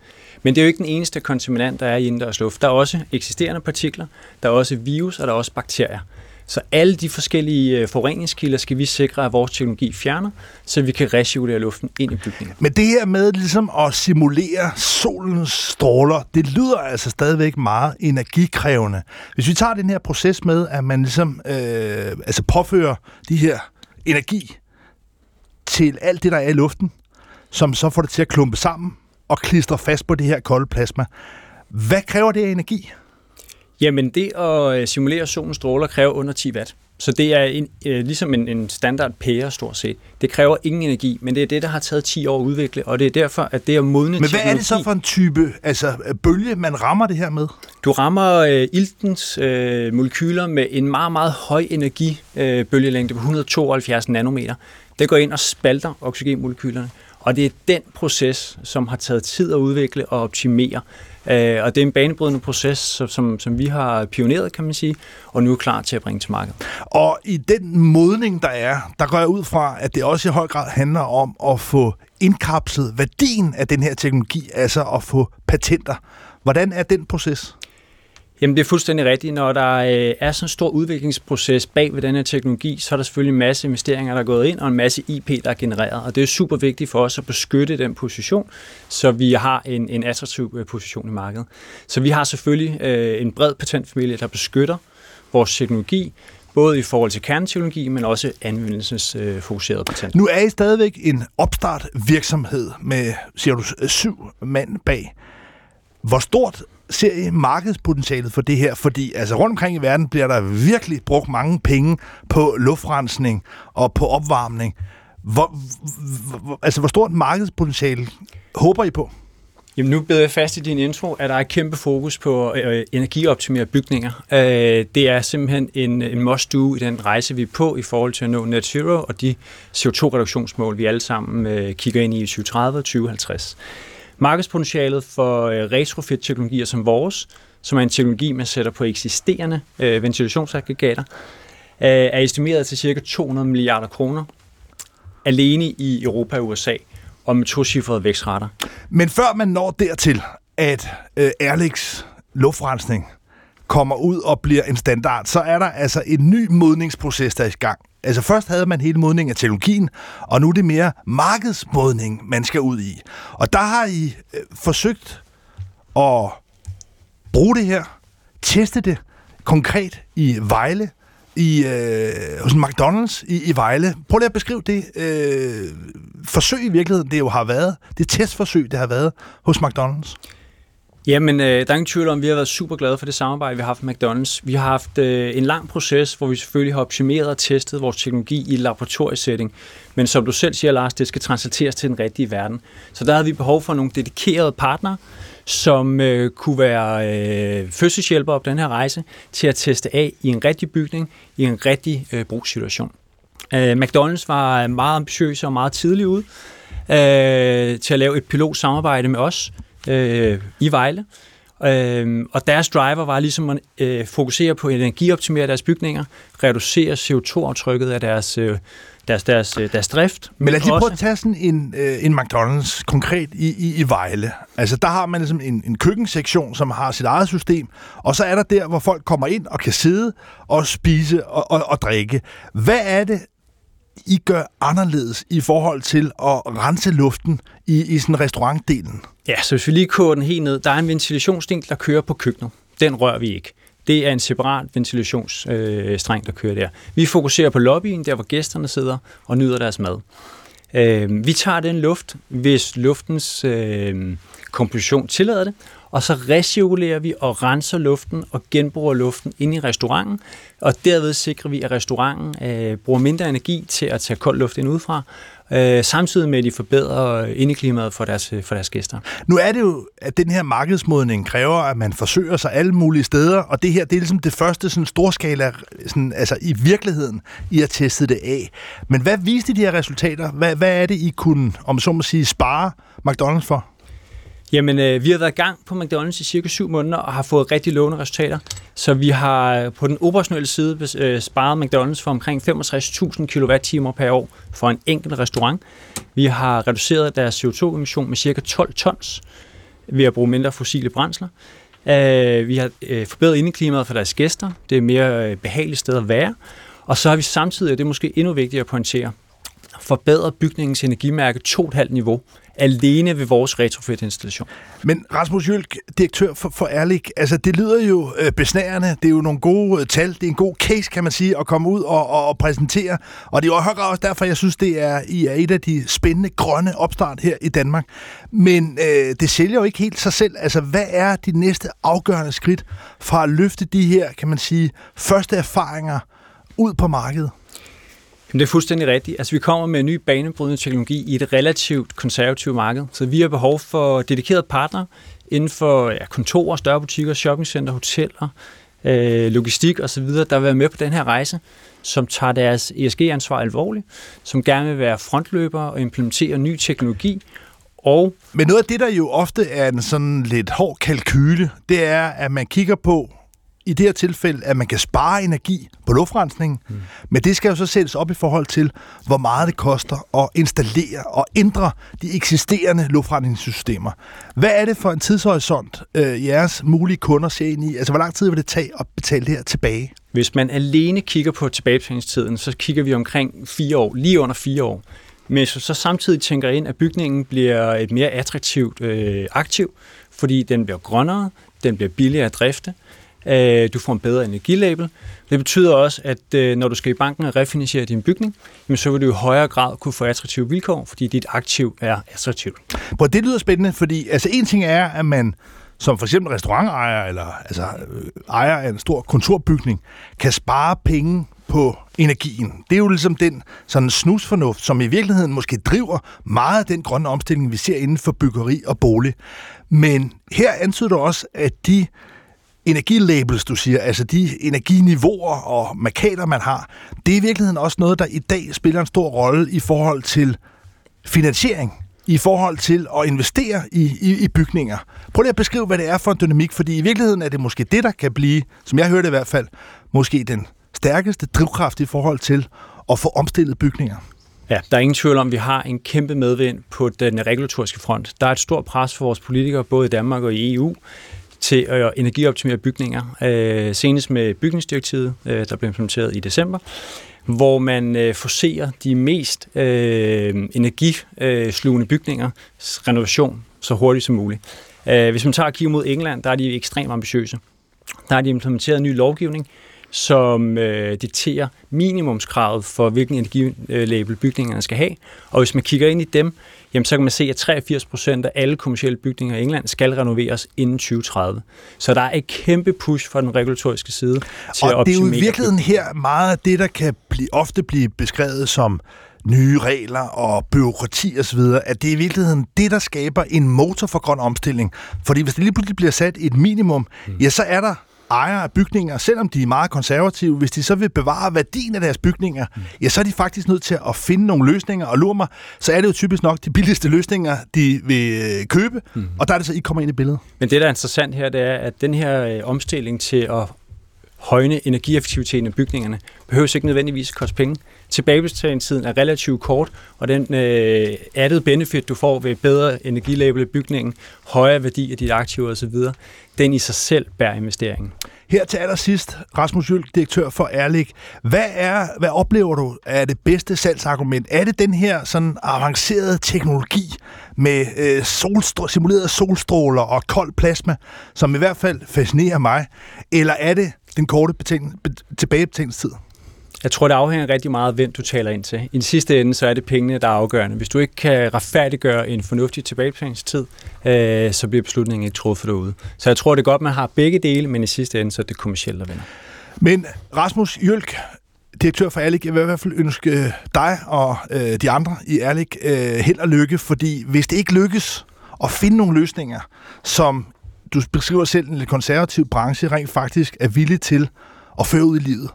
Men det er jo ikke den eneste kontaminant, der er i indendørs luft. Der er også eksisterende partikler, der er også virus, og der er også bakterier. Så alle de forskellige øh, forureningskilder skal vi sikre, at vores teknologi fjerner, så vi kan recirkulere luften ind i bygningen. Men det her med ligesom at simulere solens stråler, det lyder altså stadigvæk meget energikrævende. Hvis vi tager den her proces med, at man ligesom øh, altså påfører de her energi til alt det, der er i luften, som så får det til at klumpe sammen og klistre fast på det her kolde plasma. Hvad kræver det af energi? Jamen det at øh, simulere solens stråler kræver under 10 watt. Så det er en, øh, ligesom en, en standard pære stort set. Det kræver ingen energi, men det er det, der har taget 10 år at udvikle, og det er derfor, at det er modne Men hvad er det så for en type altså, bølge, man rammer det her med? Du rammer øh, iltens øh, molekyler med en meget, meget høj energibølgelængde øh, på 172 nanometer. Det går ind og spalter oxygenmolekylerne, og det er den proces, som har taget tid at udvikle og optimere. Øh, og det er en banebrydende proces, som, som vi har pioneret, kan man sige, og nu er klar til at bringe til markedet. Og i den modning, der er, der går jeg ud fra, at det også i høj grad handler om at få indkapslet værdien af den her teknologi, altså at få patenter. Hvordan er den proces? Jamen det er fuldstændig rigtigt. Når der øh, er sådan en stor udviklingsproces bag ved den her teknologi, så er der selvfølgelig en masse investeringer, der er gået ind, og en masse IP, der er genereret. Og det er super vigtigt for os at beskytte den position, så vi har en, en attraktiv øh, position i markedet. Så vi har selvfølgelig øh, en bred patentfamilie, der beskytter vores teknologi, både i forhold til kerneteknologi, men også anvendelsesfokuseret øh, patent. Nu er I stadigvæk en opstart virksomhed med, siger du, syv mand bag. Hvor stort ser I markedspotentialet for det her? Fordi altså, rundt omkring i verden bliver der virkelig brugt mange penge på luftrensning og på opvarmning. Hvor, hvor, altså, hvor stort markedspotentiale håber I på? Jamen nu beder jeg fast i din intro, at der er kæmpe fokus på øh, øh energioptimere bygninger. Øh, det er simpelthen en, en must-do i den rejse, vi er på i forhold til at nå net zero og de CO2-reduktionsmål, vi alle sammen øh, kigger ind i i 2030 og 2050. Markedspotentialet for øh, retrofit-teknologier som vores, som er en teknologi, man sætter på eksisterende øh, ventilationsaggregater, øh, er estimeret til ca. 200 milliarder kroner alene i Europa og USA, og med to vækstrater. Men før man når dertil, at øh, Airlix luftrensning kommer ud og bliver en standard, så er der altså en ny modningsproces, der er i gang. Altså først havde man hele modningen af teknologien, og nu er det mere markedsmodning, man skal ud i. Og der har I øh, forsøgt at bruge det her, teste det konkret i Vejle, i, øh, hos McDonald's i, i Vejle. Prøv lige at beskrive det øh, forsøg i virkeligheden, det jo har været, det testforsøg, det har været hos McDonald's. Jamen, øh, der er ingen tvivl om, at vi har været super glade for det samarbejde, vi har haft med McDonald's. Vi har haft øh, en lang proces, hvor vi selvfølgelig har optimeret og testet vores teknologi i laboratoriesetting. Men som du selv siger, Lars, det skal translateres til den rigtige verden. Så der havde vi behov for nogle dedikerede partnere, som øh, kunne være øh, fødselshjælpere på den her rejse til at teste af i en rigtig bygning, i en rigtig øh, brugssituation. Øh, McDonald's var meget ambitiøs og meget tidlig ud øh, til at lave et pilot samarbejde med os, øh, i Vejle. Øh, og deres driver var ligesom at øh, fokusere på at energioptimere deres bygninger, reducere CO2-aftrykket af deres, øh, deres, deres, øh, deres drift. Men lad os lige prøve at tage sådan en, øh, en McDonald's konkret i, i, i Vejle. Altså der har man ligesom en, en køkkensektion, som har sit eget system, og så er der der, hvor folk kommer ind og kan sidde og spise og, og, og drikke. Hvad er det, i gør anderledes i forhold til at rense luften i, i sådan restaurantdelen? Ja, så hvis vi lige kører den helt ned, der er en ventilationsdel, der kører på køkkenet. Den rører vi ikke. Det er en separat ventilationsstreng, øh, der kører der. Vi fokuserer på lobbyen, der hvor gæsterne sidder og nyder deres mad. Øh, vi tager den luft, hvis luftens øh, komposition tillader det, og så recirkulerer vi og renser luften og genbruger luften ind i restauranten, og derved sikrer vi, at restauranten øh, bruger mindre energi til at tage kold luft ind udefra, øh, samtidig med at de forbedrer indeklimaet for deres, øh, for deres gæster. Nu er det jo, at den her markedsmodning kræver, at man forsøger sig alle mulige steder, og det her det er ligesom det første sådan storskala, sådan, altså i virkeligheden, I har testet det af. Men hvad viste de her resultater? Hvad, hvad er det, I kunne, om så må sige, spare McDonald's for? Jamen, øh, vi har været i gang på McDonald's i cirka 7 måneder og har fået rigtig lovende resultater. Så vi har øh, på den operationelle side øh, sparet McDonald's for omkring 65.000 kWh per år for en enkelt restaurant. Vi har reduceret deres CO2-emission med cirka 12 tons. ved at bruge mindre fossile brændsler. Øh, vi har øh, forbedret indeklimaet for deres gæster. Det er mere øh, behageligt sted at være. Og så har vi samtidig, og det er måske endnu vigtigere at pointere, forbedret bygningens energimærke 2,5 niveau alene ved vores retrofit-installation. Men Rasmus Jølk, direktør for, for Erlik, altså det lyder jo øh, besnærende. Det er jo nogle gode øh, tal. Det er en god case, kan man sige, at komme ud og, og, og præsentere. Og det er jo også derfor, jeg synes, det er, I er et af de spændende grønne opstart her i Danmark. Men øh, det sælger jo ikke helt sig selv. Altså, hvad er de næste afgørende skridt fra at løfte de her, kan man sige, første erfaringer ud på markedet? Jamen, det er fuldstændig rigtigt. Altså, vi kommer med en ny banebrydende teknologi i et relativt konservativt marked, så vi har behov for dedikerede partnere inden for ja, kontorer, større butikker, shoppingcenter, hoteller, øh, logistik osv., der vil være med på den her rejse, som tager deres ESG-ansvar alvorligt, som gerne vil være frontløbere og implementere ny teknologi, og Men noget af det, der jo ofte er en sådan lidt hård kalkyle, det er, at man kigger på, i det her tilfælde, at man kan spare energi på luftrensning, mm. men det skal jo så sættes op i forhold til, hvor meget det koster at installere og ændre de eksisterende luftrensningssystemer. Hvad er det for en tidshorisont, øh, jeres mulige kunder ser ind i? Altså, hvor lang tid vil det tage at betale det her tilbage? Hvis man alene kigger på tilbagebetalingstiden, så kigger vi omkring fire år, lige under fire år. Men hvis du så samtidig tænker ind, at bygningen bliver et mere attraktivt øh, aktiv, fordi den bliver grønnere, den bliver billigere at drifte, Øh, du får en bedre energilabel. Det betyder også, at øh, når du skal i banken og refinansiere din bygning, så vil du i højere grad kunne få attraktive vilkår, fordi dit aktiv er attraktivt. På det lyder spændende, fordi altså en ting er, at man som for eksempel restaurantejer eller altså, øh, ejer af en stor kontorbygning, kan spare penge på energien. Det er jo ligesom den sådan snusfornuft, som i virkeligheden måske driver meget af den grønne omstilling, vi ser inden for byggeri og bolig. Men her antyder du også, at de energilabels, du siger, altså de energiniveauer og markader, man har, det er i virkeligheden også noget, der i dag spiller en stor rolle i forhold til finansiering, i forhold til at investere i, i, i bygninger. Prøv lige at beskrive, hvad det er for en dynamik, fordi i virkeligheden er det måske det, der kan blive, som jeg hørte i hvert fald, måske den stærkeste drivkraft i forhold til at få omstillet bygninger. Ja, der er ingen tvivl om, at vi har en kæmpe medvind på den regulatoriske front. Der er et stort pres for vores politikere, både i Danmark og i EU, til at energioptimere bygninger. Øh, senest med bygningsdirektivet, øh, der blev implementeret i december, hvor man øh, forserer de mest øh, energislugende bygninger, renovation så hurtigt som muligt. Øh, hvis man tager og kigger mod England, der er de ekstremt ambitiøse. Der har de implementeret en ny lovgivning, som øh, dikterer minimumskravet for, hvilken energilabel bygningerne skal have. Og hvis man kigger ind i dem, jamen, så kan man se, at 83 procent af alle kommersielle bygninger i England skal renoveres inden 2030. Så der er et kæmpe push fra den regulatoriske side til og at optimere. det er jo i virkeligheden her meget af det, der kan blive, ofte blive beskrevet som nye regler og byråkrati osv., at det er i virkeligheden det, der skaber en motor for grøn omstilling. Fordi hvis det lige pludselig bliver sat et minimum, mm. ja, så er der ejere af bygninger, selvom de er meget konservative, hvis de så vil bevare værdien af deres bygninger, mm. ja, så er de faktisk nødt til at finde nogle løsninger. Og lur mig, så er det jo typisk nok de billigste løsninger, de vil øh, købe, mm. og der er det så, I kommer ind i billedet. Men det, der er interessant her, det er, at den her øh, omstilling til at højne energieffektiviteten af bygningerne, behøver ikke nødvendigvis at koste penge. Tilbagebetalingstiden er relativt kort, og den øh, added benefit, du får ved bedre energilabel i bygningen, højere værdi af dit aktiver osv., den i sig selv bærer investeringen. Her til allersidst, Rasmus Jølk, direktør for Erlik. Hvad, er, hvad oplever du er det bedste salgsargument? Er det den her sådan avancerede teknologi med øh, solstr- simulerede solstråler og kold plasma, som i hvert fald fascinerer mig? Eller er det den korte beting- tilbagebetalingstid? Jeg tror, det afhænger rigtig meget af, hvem du taler ind til. I den sidste ende, så er det pengene, der er afgørende. Hvis du ikke kan retfærdiggøre en fornuftig tilbagebetalingstid, øh, så bliver beslutningen ikke truffet derude. Så jeg tror, det er godt, man har begge dele, men i sidste ende, så er det kommersielt, der vinder. Men Rasmus Jølk, direktør for Erlik, jeg vil i hvert fald ønske dig og øh, de andre i Erlik øh, held og lykke, fordi hvis det ikke lykkes at finde nogle løsninger, som du beskriver selv en lidt konservativ branche rent faktisk er villig til at føre ud i livet,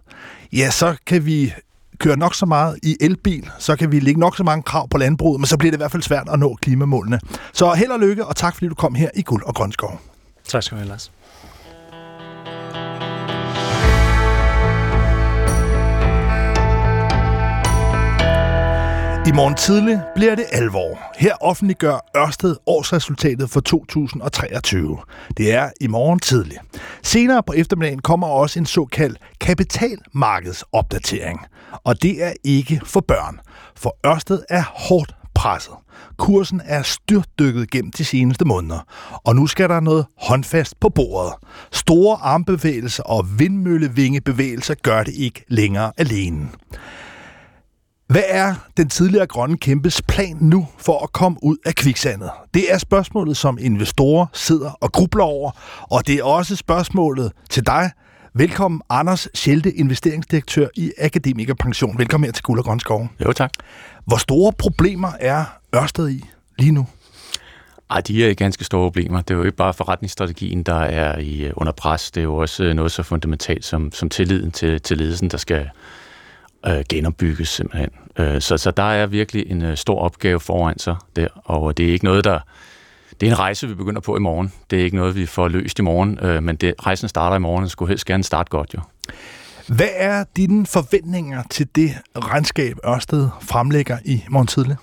ja, så kan vi køre nok så meget i elbil, så kan vi lægge nok så mange krav på landbruget, men så bliver det i hvert fald svært at nå klimamålene. Så held og lykke, og tak fordi du kom her i Guld og Grønskov. Tak skal du have, Lars. I morgen tidlig bliver det alvor. Her offentliggør Ørsted årsresultatet for 2023. Det er i morgen tidlig. Senere på eftermiddagen kommer også en såkaldt kapitalmarkedsopdatering. Og det er ikke for børn, for Ørsted er hårdt presset. Kursen er styrtdykket gennem de seneste måneder, og nu skal der noget håndfast på bordet. Store armbevægelser og vindmøllevingebevægelser gør det ikke længere alene. Hvad er den tidligere grønne kæmpes plan nu for at komme ud af kviksandet? Det er spørgsmålet, som investorer sidder og grubler over, og det er også spørgsmålet til dig. Velkommen, Anders Schelte, investeringsdirektør i Akademiker Pension. Velkommen her til Guld og Grøn Skov. Jo, tak. Hvor store problemer er Ørsted i lige nu? Ej, de er ganske store problemer. Det er jo ikke bare forretningsstrategien, der er i, under pres. Det er jo også noget så fundamentalt som, som tilliden til, til ledelsen, der skal øh, genopbygges simpelthen. Øh, så, så der er virkelig en øh, stor opgave foran sig der, og det er ikke noget, der... Det er en rejse, vi begynder på i morgen. Det er ikke noget, vi får løst i morgen, øh, men det, rejsen starter i morgen, og skulle helst gerne starte godt jo. Hvad er dine forventninger til det regnskab, Ørsted fremlægger i morgen tidlig?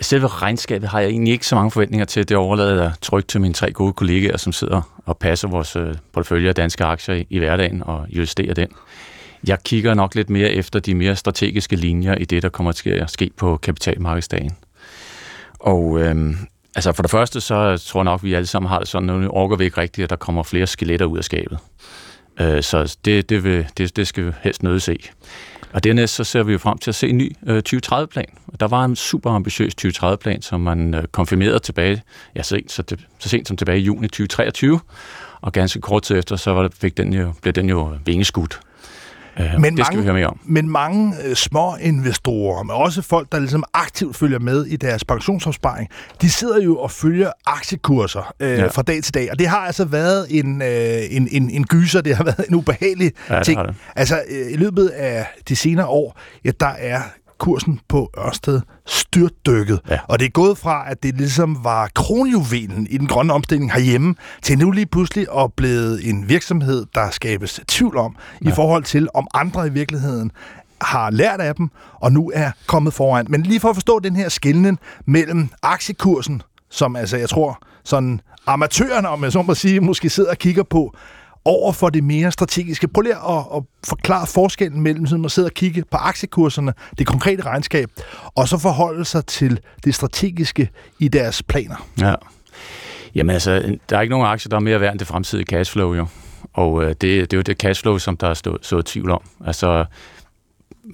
Selve regnskabet har jeg egentlig ikke så mange forventninger til. Det overlader jeg trygt til mine tre gode kollegaer, som sidder og passer vores øh, portefølje af danske aktier i, i hverdagen og justerer den. Jeg kigger nok lidt mere efter de mere strategiske linjer i det, der kommer til at ske på kapitalmarkedsdagen. Og øhm, altså for det første, så tror jeg nok, at vi alle sammen har det sådan, at nu orker vi ikke rigtigt, at der kommer flere skeletter ud af skabet. Øh, så det, det, vil, det, det skal vi helst nødt se. Og dernæst så ser vi jo frem til at se en ny øh, 2030-plan. Der var en super ambitiøs 2030-plan, som man øh, konfirmerede tilbage, ja, så så, det, så sent som tilbage i juni 2023. Og ganske kort tid efter, så var det, fik den jo, blev den jo vingeskudt. Øh, men det mange, vi om. Men mange øh, små investorer, men også folk, der ligesom aktivt følger med i deres pensionsopsparing, de sidder jo og følger aktiekurser øh, ja. fra dag til dag. Og det har altså været en, øh, en, en, en gyser, det har været en ubehagelig ja, ting. Det. Altså, øh, i løbet af de senere år, ja, der er kursen på Ørsted styrtdykket. Ja. Og det er gået fra, at det ligesom var kronjuvelen i den grønne omstilling herhjemme, til nu lige pludselig at blevet en virksomhed, der skabes tvivl om, ja. i forhold til, om andre i virkeligheden har lært af dem, og nu er kommet foran. Men lige for at forstå den her skillen mellem aktiekursen, som altså, jeg tror, sådan amatørerne, om jeg så må sige, måske sidder og kigger på, over for det mere strategiske. Prøv lige at, at forklare forskellen mellem sådan at sidde og kigge på aktiekurserne, det konkrete regnskab, og så forholde sig til det strategiske i deres planer. Ja. Jamen altså, der er ikke nogen aktier, der er mere værd end det fremtidige cashflow jo. Og øh, det, det er jo det cashflow, som der er stået så tvivl om. Altså,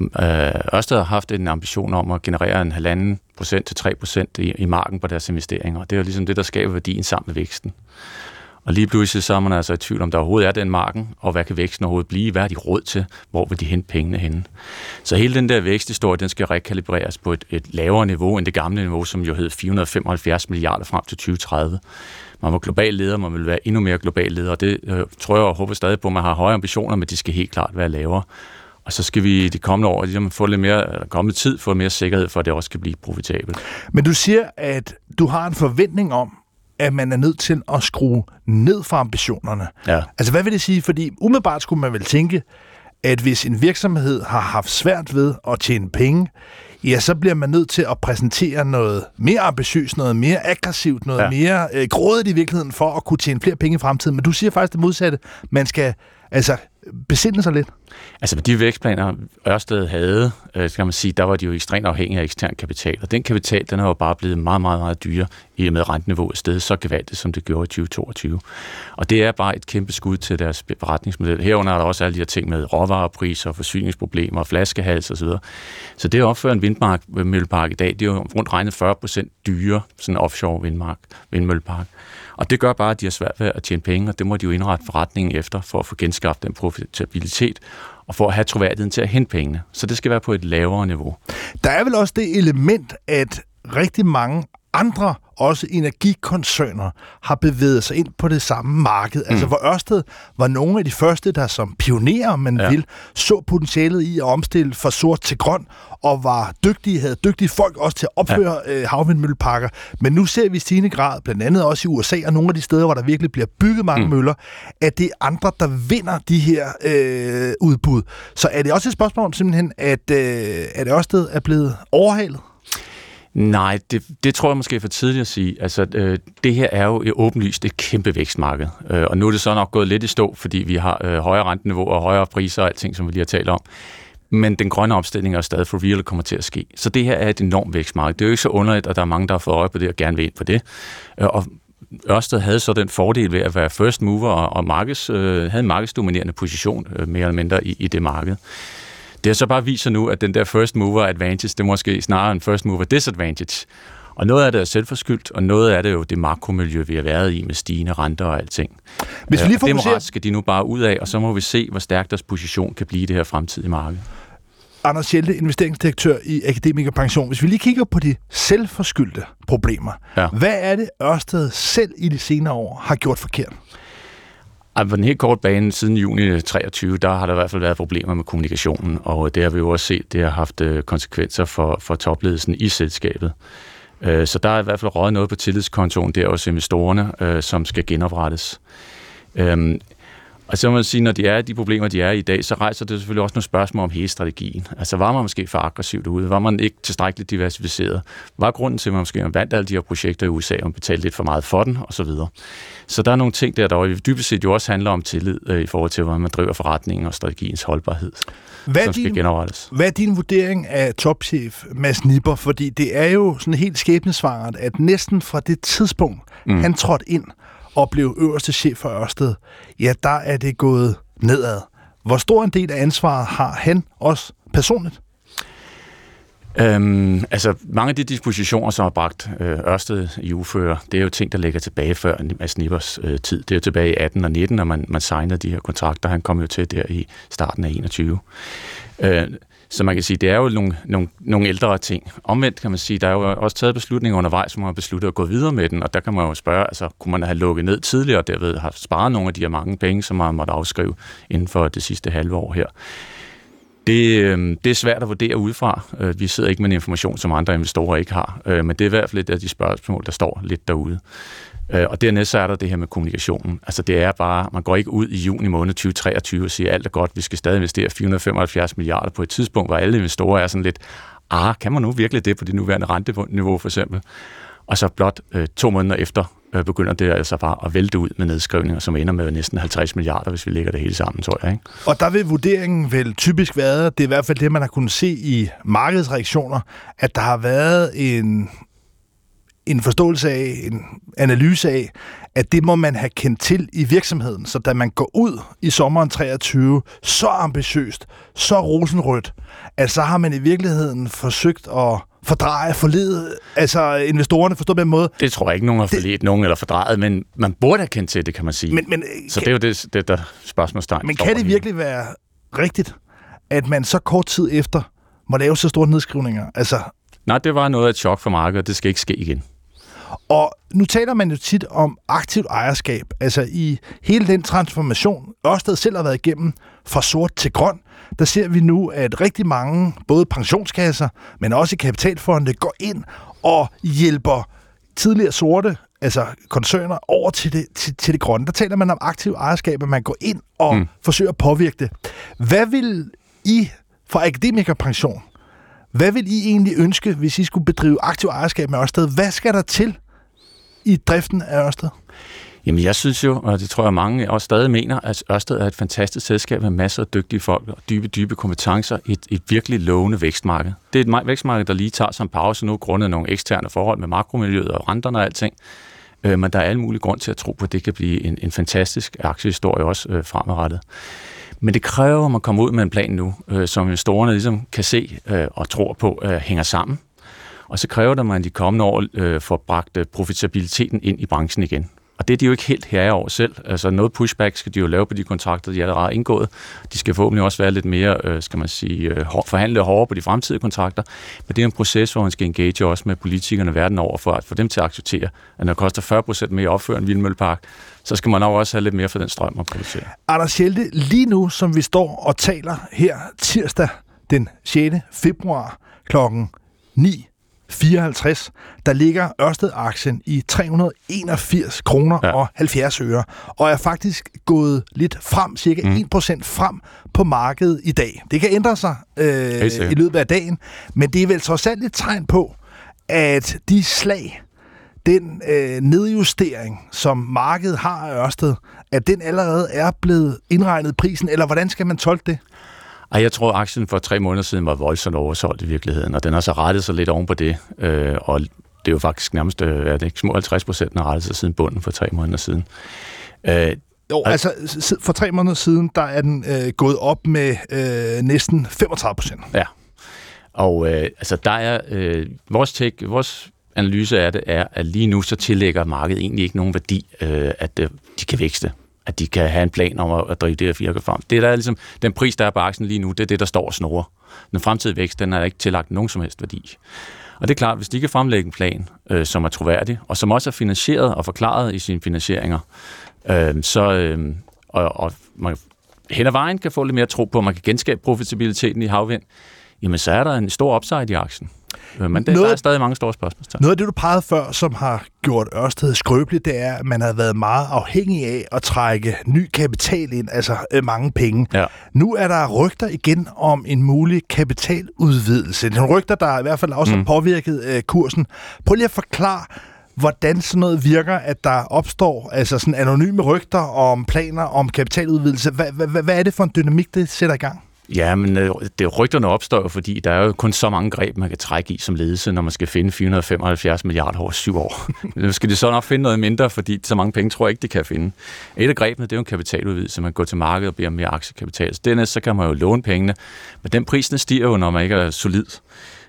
øh, Ørsted har haft en ambition om at generere en halvanden procent til 3 procent i, i marken på deres investeringer. Det er jo ligesom det, der skaber værdien sammen med væksten. Og lige pludselig så er man altså i tvivl om, der overhovedet er den marken, og hvad kan væksten overhovedet blive? Hvad er de råd til? Hvor vil de hente pengene henne? Så hele den der væksthistorie, den skal rekalibreres på et, et lavere niveau end det gamle niveau, som jo hed 475 milliarder frem til 2030. Man var global leder, man vil være endnu mere global leder, og det øh, tror jeg og håber stadig på, at man har høje ambitioner, men de skal helt klart være lavere. Og så skal vi de kommende år ligesom få lidt mere, eller kommende tid få mere sikkerhed for, at det også kan blive profitabelt. Men du siger, at du har en forventning om, at man er nødt til at skrue ned for ambitionerne. Ja. Altså, hvad vil det sige? Fordi umiddelbart skulle man vel tænke, at hvis en virksomhed har haft svært ved at tjene penge, ja, så bliver man nødt til at præsentere noget mere ambitiøst, noget mere aggressivt, noget ja. mere øh, grådigt i virkeligheden for at kunne tjene flere penge i fremtiden. Men du siger faktisk det modsatte. Man skal altså besinde sig lidt. Altså med de vækstplaner, Ørsted havde, øh, skal man sige, der var de jo ekstremt afhængige af ekstern kapital, og den kapital, den er jo bare blevet meget, meget, meget dyre i og med renteniveauet stedet så gevaldigt, som det gjorde i 2022. Og det er bare et kæmpe skud til deres forretningsmodel. Herunder er der også alle de her ting med råvarepriser, forsyningsproblemer, flaskehals osv. Så det at opføre en vindmark, øh, vindmøllepark i dag, det er jo rundt regnet 40 procent dyre, sådan en offshore vindmark, vindmøllepark. Og det gør bare, at de har svært ved at tjene penge, og det må de jo indrette forretningen efter, for at få genskabt den profitabilitet, og for at have troværdigheden til at hente pengene. Så det skal være på et lavere niveau. Der er vel også det element, at rigtig mange andre, også energikoncerner, har bevæget sig ind på det samme marked. Altså, mm. Altså hvor Ørsted var nogle af de første, der som pionerer, man ja. vil, så potentialet i at omstille fra sort til grøn, og var dygtige, havde dygtige folk også til at opføre ja. øh, havvindmølleparker. Men nu ser vi i stigende grad, blandt andet også i USA og nogle af de steder, hvor der virkelig bliver bygget mange mm. møller, at det er andre, der vinder de her øh, udbud. Så er det også et spørgsmål om simpelthen, at, øh, at Ørsted er blevet overhalet? Nej, det, det tror jeg måske er for tidligt at sige. Altså, øh, det her er jo åbenlyst et kæmpe vækstmarked. Øh, og nu er det så nok gået lidt i stå, fordi vi har øh, højere renteniveau og højere priser og alting, som vi lige har talt om. Men den grønne omstilling er stadig for real, kommer til at ske. Så det her er et enormt vækstmarked. Det er jo ikke så underligt, at der er mange, der har fået øje på det og gerne vil ind på det. Øh, og Ørsted havde så den fordel ved at være first mover og markeds, øh, havde en markedsdominerende position øh, mere eller mindre i, i det marked. Det så bare viser nu, at den der first mover advantage, det er måske snarere en first mover disadvantage. Og noget af det er selvforskyldt, og noget af det er jo det makromiljø, vi har været i med stigende renter og alting. Hvis vi lige fokuserer... Det morat skal de nu bare ud af, og så må vi se, hvor stærk deres position kan blive i det her fremtidige marked. Anders Schelte, investeringsdirektør i Akademikerpension. Hvis vi lige kigger på de selvforskyldte problemer, ja. hvad er det Ørsted selv i de senere år har gjort forkert? På den helt korte bane siden juni 23, der har der i hvert fald været problemer med kommunikationen, og det har vi jo også set, det har haft øh, konsekvenser for, for topledelsen i selskabet. Øh, så der er i hvert fald røget noget på tillidskontoen, det er også investorerne, øh, som skal genoprettes. Øhm, og så må man sige, når de er de problemer, de er i dag, så rejser det selvfølgelig også nogle spørgsmål om hele strategien. Altså var man måske for aggressivt ude? Var man ikke tilstrækkeligt diversificeret? Var grunden til, at man måske vandt alle de her projekter i USA, og betalte lidt for meget for den, og så der er nogle ting der, der dybest set jo også handler om tillid øh, i forhold til, hvordan man driver forretningen og strategiens holdbarhed. Hvad som din, skal genoprettes. Hvad er din vurdering af topchef Mads Nipper? Fordi det er jo sådan helt skæbnesvangert, at næsten fra det tidspunkt, mm. han trådte ind, og blev øverste chef for Ørsted, ja, der er det gået nedad. Hvor stor en del af ansvaret har han også personligt? Øhm, altså, mange af de dispositioner, som har bragt øh, Ørsted i uføre, det er jo ting, der ligger tilbage før Mads Nippers øh, tid. Det er jo tilbage i 18 og 19, når man, man signede de her kontrakter. Han kom jo til der i starten af 21. Øh, så man kan sige, det er jo nogle, nogle, nogle ældre ting. Omvendt kan man sige, der er jo også taget beslutninger undervejs, som man har besluttet at gå videre med den, og der kan man jo spørge, altså kunne man have lukket ned tidligere, og derved har sparet nogle af de her mange penge, som man måtte afskrive inden for det sidste halve år her. Det, øhm, det er svært at vurdere udefra. Øh, vi sidder ikke med en information, som andre investorer ikke har, øh, men det er i hvert fald et af de spørgsmål, der står lidt derude. Øh, og dernæst så er der det her med kommunikationen. Altså det er bare, man går ikke ud i juni måned 2023 og siger, alt er godt, vi skal stadig investere 475 milliarder på et tidspunkt, hvor alle investorer er sådan lidt, ah, kan man nu virkelig det på det nuværende renteniveau for eksempel? Og så blot øh, to måneder efter Øh, begynder det altså bare at vælte ud med nedskrivninger, som ender med næsten 50 milliarder, hvis vi lægger det hele sammen, tror jeg. Ikke? Og der vil vurderingen vel typisk være, det er i hvert fald det, man har kunnet se i markedsreaktioner, at der har været en, en forståelse af, en analyse af, at det må man have kendt til i virksomheden. Så da man går ud i sommeren 23 så ambitiøst, så rosenrødt, at så har man i virkeligheden forsøgt at fordreje, forlede altså investorerne, forstå på den måde. Det tror jeg ikke, nogen har forledt nogen eller fordrejet, men man burde have kendt til det, kan man sige. Men, men, så kan, det er jo det, det der spørgsmålstegn. Men kan det virkelig være rigtigt, at man så kort tid efter må lave så store nedskrivninger? Altså, Nej, det var noget af et chok for markedet, det skal ikke ske igen. Og nu taler man jo tit om aktivt ejerskab. Altså i hele den transformation, Ørsted selv har været igennem fra sort til grøn, der ser vi nu, at rigtig mange, både pensionskasser, men også kapitalfonde, går ind og hjælper tidligere sorte altså koncerner over til det, til, til det grønne. Der taler man om aktiv ejerskab, at man går ind og mm. forsøger at påvirke det. Hvad vil I fra akademikerpension hvad vil I egentlig ønske, hvis I skulle bedrive aktiv ejerskab med Ørsted? Hvad skal der til i driften af Ørsted? Jamen jeg synes jo, og det tror jeg mange også stadig mener, at Ørsted er et fantastisk selskab med masser af dygtige folk og dybe, dybe kompetencer i et, et virkelig lovende vækstmarked. Det er et vækstmarked, der lige tager en pause nu, grundet nogle eksterne forhold med makromiljøet og renterne og alting. Øh, men der er alle mulige grund til at tro på, at det kan blive en, en fantastisk aktiehistorie også øh, fremadrettet. Men det kræver, at man kommer ud med en plan nu, øh, som investorerne ligesom kan se øh, og tror på øh, hænger sammen. Og så kræver det, at man de kommende år øh, får bragt øh, profitabiliteten ind i branchen igen. Og det er de jo ikke helt herre over selv. Altså noget pushback skal de jo lave på de kontrakter, de allerede har indgået. De skal forhåbentlig også være lidt mere, øh, skal man sige, øh, forhandle hårdere på de fremtidige kontrakter. Men det er en proces, hvor man skal engage også med politikerne verden over, for at få dem til at acceptere, at når det koster 40% mere at opføre en vindmøllepark, så skal man nok også have lidt mere for den strøm at producere. Anders Schelte, lige nu, som vi står og taler her tirsdag den 6. februar klokken 9 54, der ligger Ørsted-aktien i 381 kroner ja. og 70 øre, og er faktisk gået lidt frem, cirka mm. 1% frem på markedet i dag. Det kan ændre sig øh, i løbet af dagen, men det er vel trods alt et tegn på, at de slag, den øh, nedjustering, som markedet har af Ørsted, at den allerede er blevet indregnet prisen, eller hvordan skal man tolke det? Ej, jeg tror, aktien for tre måneder siden var voldsomt oversolgt i virkeligheden, og den har så rettet sig lidt oven på det, øh, og det er jo faktisk nærmest øh, er det ikke, små 50 procent, har rettet sig siden bunden for tre måneder siden. Øh, jo, altså for tre måneder siden, der er den øh, gået op med øh, næsten 35 procent. Ja, og øh, altså der er øh, vores, tech, vores analyse af det er, at lige nu så tillægger markedet egentlig ikke nogen værdi, øh, at øh, de kan vækste at de kan have en plan om at, drive det her firka frem. Det der er ligesom, den pris, der er på aktien lige nu, det er det, der står og snor. Den fremtidige vækst, den er ikke tillagt nogen som helst værdi. Og det er klart, hvis de kan fremlægge en plan, øh, som er troværdig, og som også er finansieret og forklaret i sine finansieringer, øh, så, øh, og, og man hen ad vejen kan få lidt mere tro på, at man kan genskabe profitabiliteten i havvind, jamen så er der en stor upside i aktien. Men det, noget, der er stadig mange store spørgsmål. Noget af det, du pegede før, som har gjort Ørsted skrøbeligt, det er, at man har været meget afhængig af at trække ny kapital ind, altså øh, mange penge. Ja. Nu er der rygter igen om en mulig kapitaludvidelse. Det er rygter, der i hvert fald også mm. har påvirket øh, kursen. Prøv lige at forklare, hvordan sådan noget virker, at der opstår altså sådan anonyme rygter om planer om kapitaludvidelse. Hvad, hvad, hvad er det for en dynamik, det sætter i gang? Ja, men øh, det, rygterne opstår jo, fordi der er jo kun så mange greb, man kan trække i som ledelse, når man skal finde 475 milliarder over syv år. *laughs* nu skal de så nok finde noget mindre, fordi så mange penge tror jeg ikke, de kan finde. Et af grebene, det er jo en kapitaludvidelse. Man går til markedet og beder om mere aktiekapital. Så dernæst, så kan man jo låne pengene, men den prisen stiger jo, når man ikke er solid.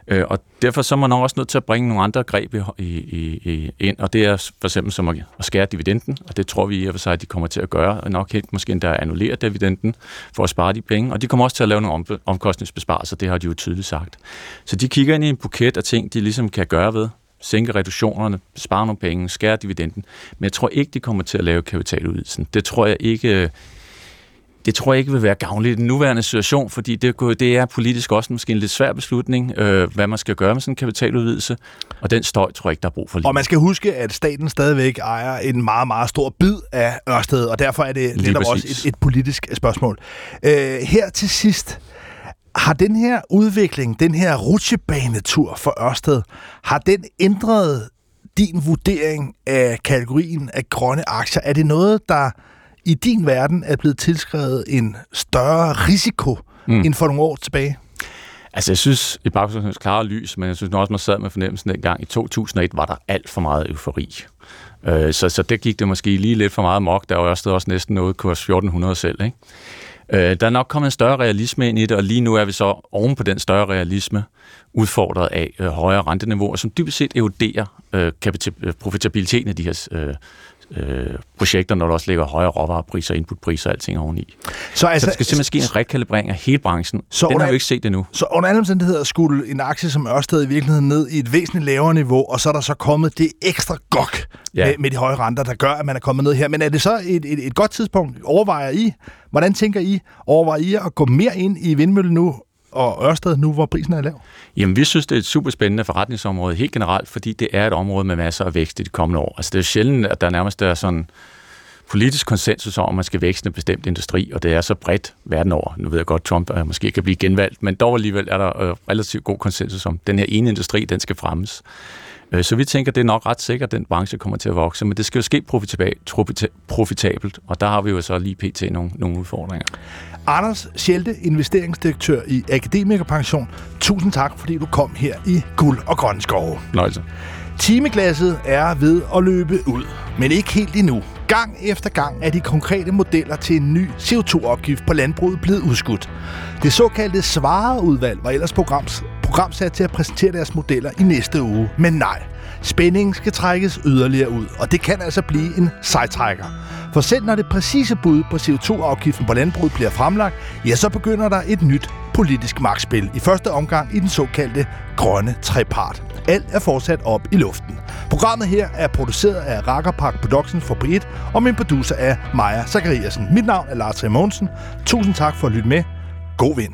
Øh, og derfor så er man også nødt til at bringe nogle andre greb i, i, i, ind, og det er for eksempel som at, at skære dividenden, og det tror vi i og for sig, at de kommer til at gøre, og nok helt måske endda annullere dividenden for at spare de penge, og de kommer også til at lave nogle om, omkostningsbesparelser, det har de jo tydeligt sagt. Så de kigger ind i en buket af ting, de ligesom kan gøre ved, sænke reduktionerne, spare nogle penge, skære dividenden, men jeg tror ikke, de kommer til at lave kapitaludvidelsen. Det tror jeg ikke, øh, det tror jeg ikke vil være gavnligt i den nuværende situation, fordi det, det er politisk også måske en lidt svær beslutning, øh, hvad man skal gøre med sådan en kapitaludvidelse, og den støj tror jeg ikke, der er brug for lige. Og man skal huske, at staten stadigvæk ejer en meget, meget stor bid af Ørsted, og derfor er det netop også et, et politisk spørgsmål. Øh, her til sidst, har den her udvikling, den her rutsjebanetur for Ørsted, har den ændret din vurdering af kategorien af grønne aktier? Er det noget, der i din verden er blevet tilskrevet en større risiko mm. end for nogle år tilbage? Altså, jeg synes, i baggrundsens klare lys, men jeg synes også, man sad med fornemmelsen dengang, i 2001 var der alt for meget eufori. Øh, så, så det gik det måske lige lidt for meget mok. Der var også, også næsten noget kurs 1400 selv, ikke? Øh, der er nok kommet en større realisme ind i det, og lige nu er vi så oven på den større realisme udfordret af øh, højere renteniveauer, som dybest set eroderer øh, profitabiliteten af de her øh, øh, projekter, når der også ligger højere råvarepriser, inputpriser og alting oveni. Så, altså, så der skal simpelthen ske en rekalibrering af hele branchen. Så Den under, har vi ikke set endnu. Så under alle omstændigheder skulle en aktie som Ørsted i virkeligheden ned i et væsentligt lavere niveau, og så er der så kommet det ekstra gok ja. med, med de høje renter, der gør, at man er kommet ned her. Men er det så et, et, et godt tidspunkt? Overvejer I? Hvordan tænker I? Overvejer I at gå mere ind i vindmøllen nu, og Ørsted nu, hvor prisen er lav? Jamen, vi synes, det er et super spændende forretningsområde helt generelt, fordi det er et område med masser af vækst i de kommende år. Altså, det er sjældent, at der nærmest er sådan politisk konsensus om, at man skal vækste en bestemt industri, og det er så bredt verden over. Nu ved jeg godt, Trump er, måske kan blive genvalgt, men dog alligevel er der øh, relativt god konsensus om, at den her ene industri, den skal fremmes. Øh, så vi tænker, det er nok ret sikkert, at den branche kommer til at vokse, men det skal jo ske profitabelt, og der har vi jo så lige pt. nogle, nogle udfordringer. Anders Schelte, investeringsdirektør i Akademikerpension. Tusind tak, fordi du kom her i Guld og Grønne Skove. Nøjse. Timeglasset er ved at løbe ud, men ikke helt endnu. Gang efter gang er de konkrete modeller til en ny CO2-opgift på landbruget blevet udskudt. Det såkaldte svareudvalg var ellers programs program sat til at præsentere deres modeller i næste uge. Men nej, spændingen skal trækkes yderligere ud, og det kan altså blive en sejtrækker. For selv når det præcise bud på CO2-afgiften på landbruget bliver fremlagt, ja, så begynder der et nyt politisk magtspil. I første omgang i den såkaldte grønne trepart. Alt er fortsat op i luften. Programmet her er produceret af Park Productions for P1, og min producer er Maja Zachariasen. Mit navn er Lars Remonsen. Tusind tak for at lytte med. God vind.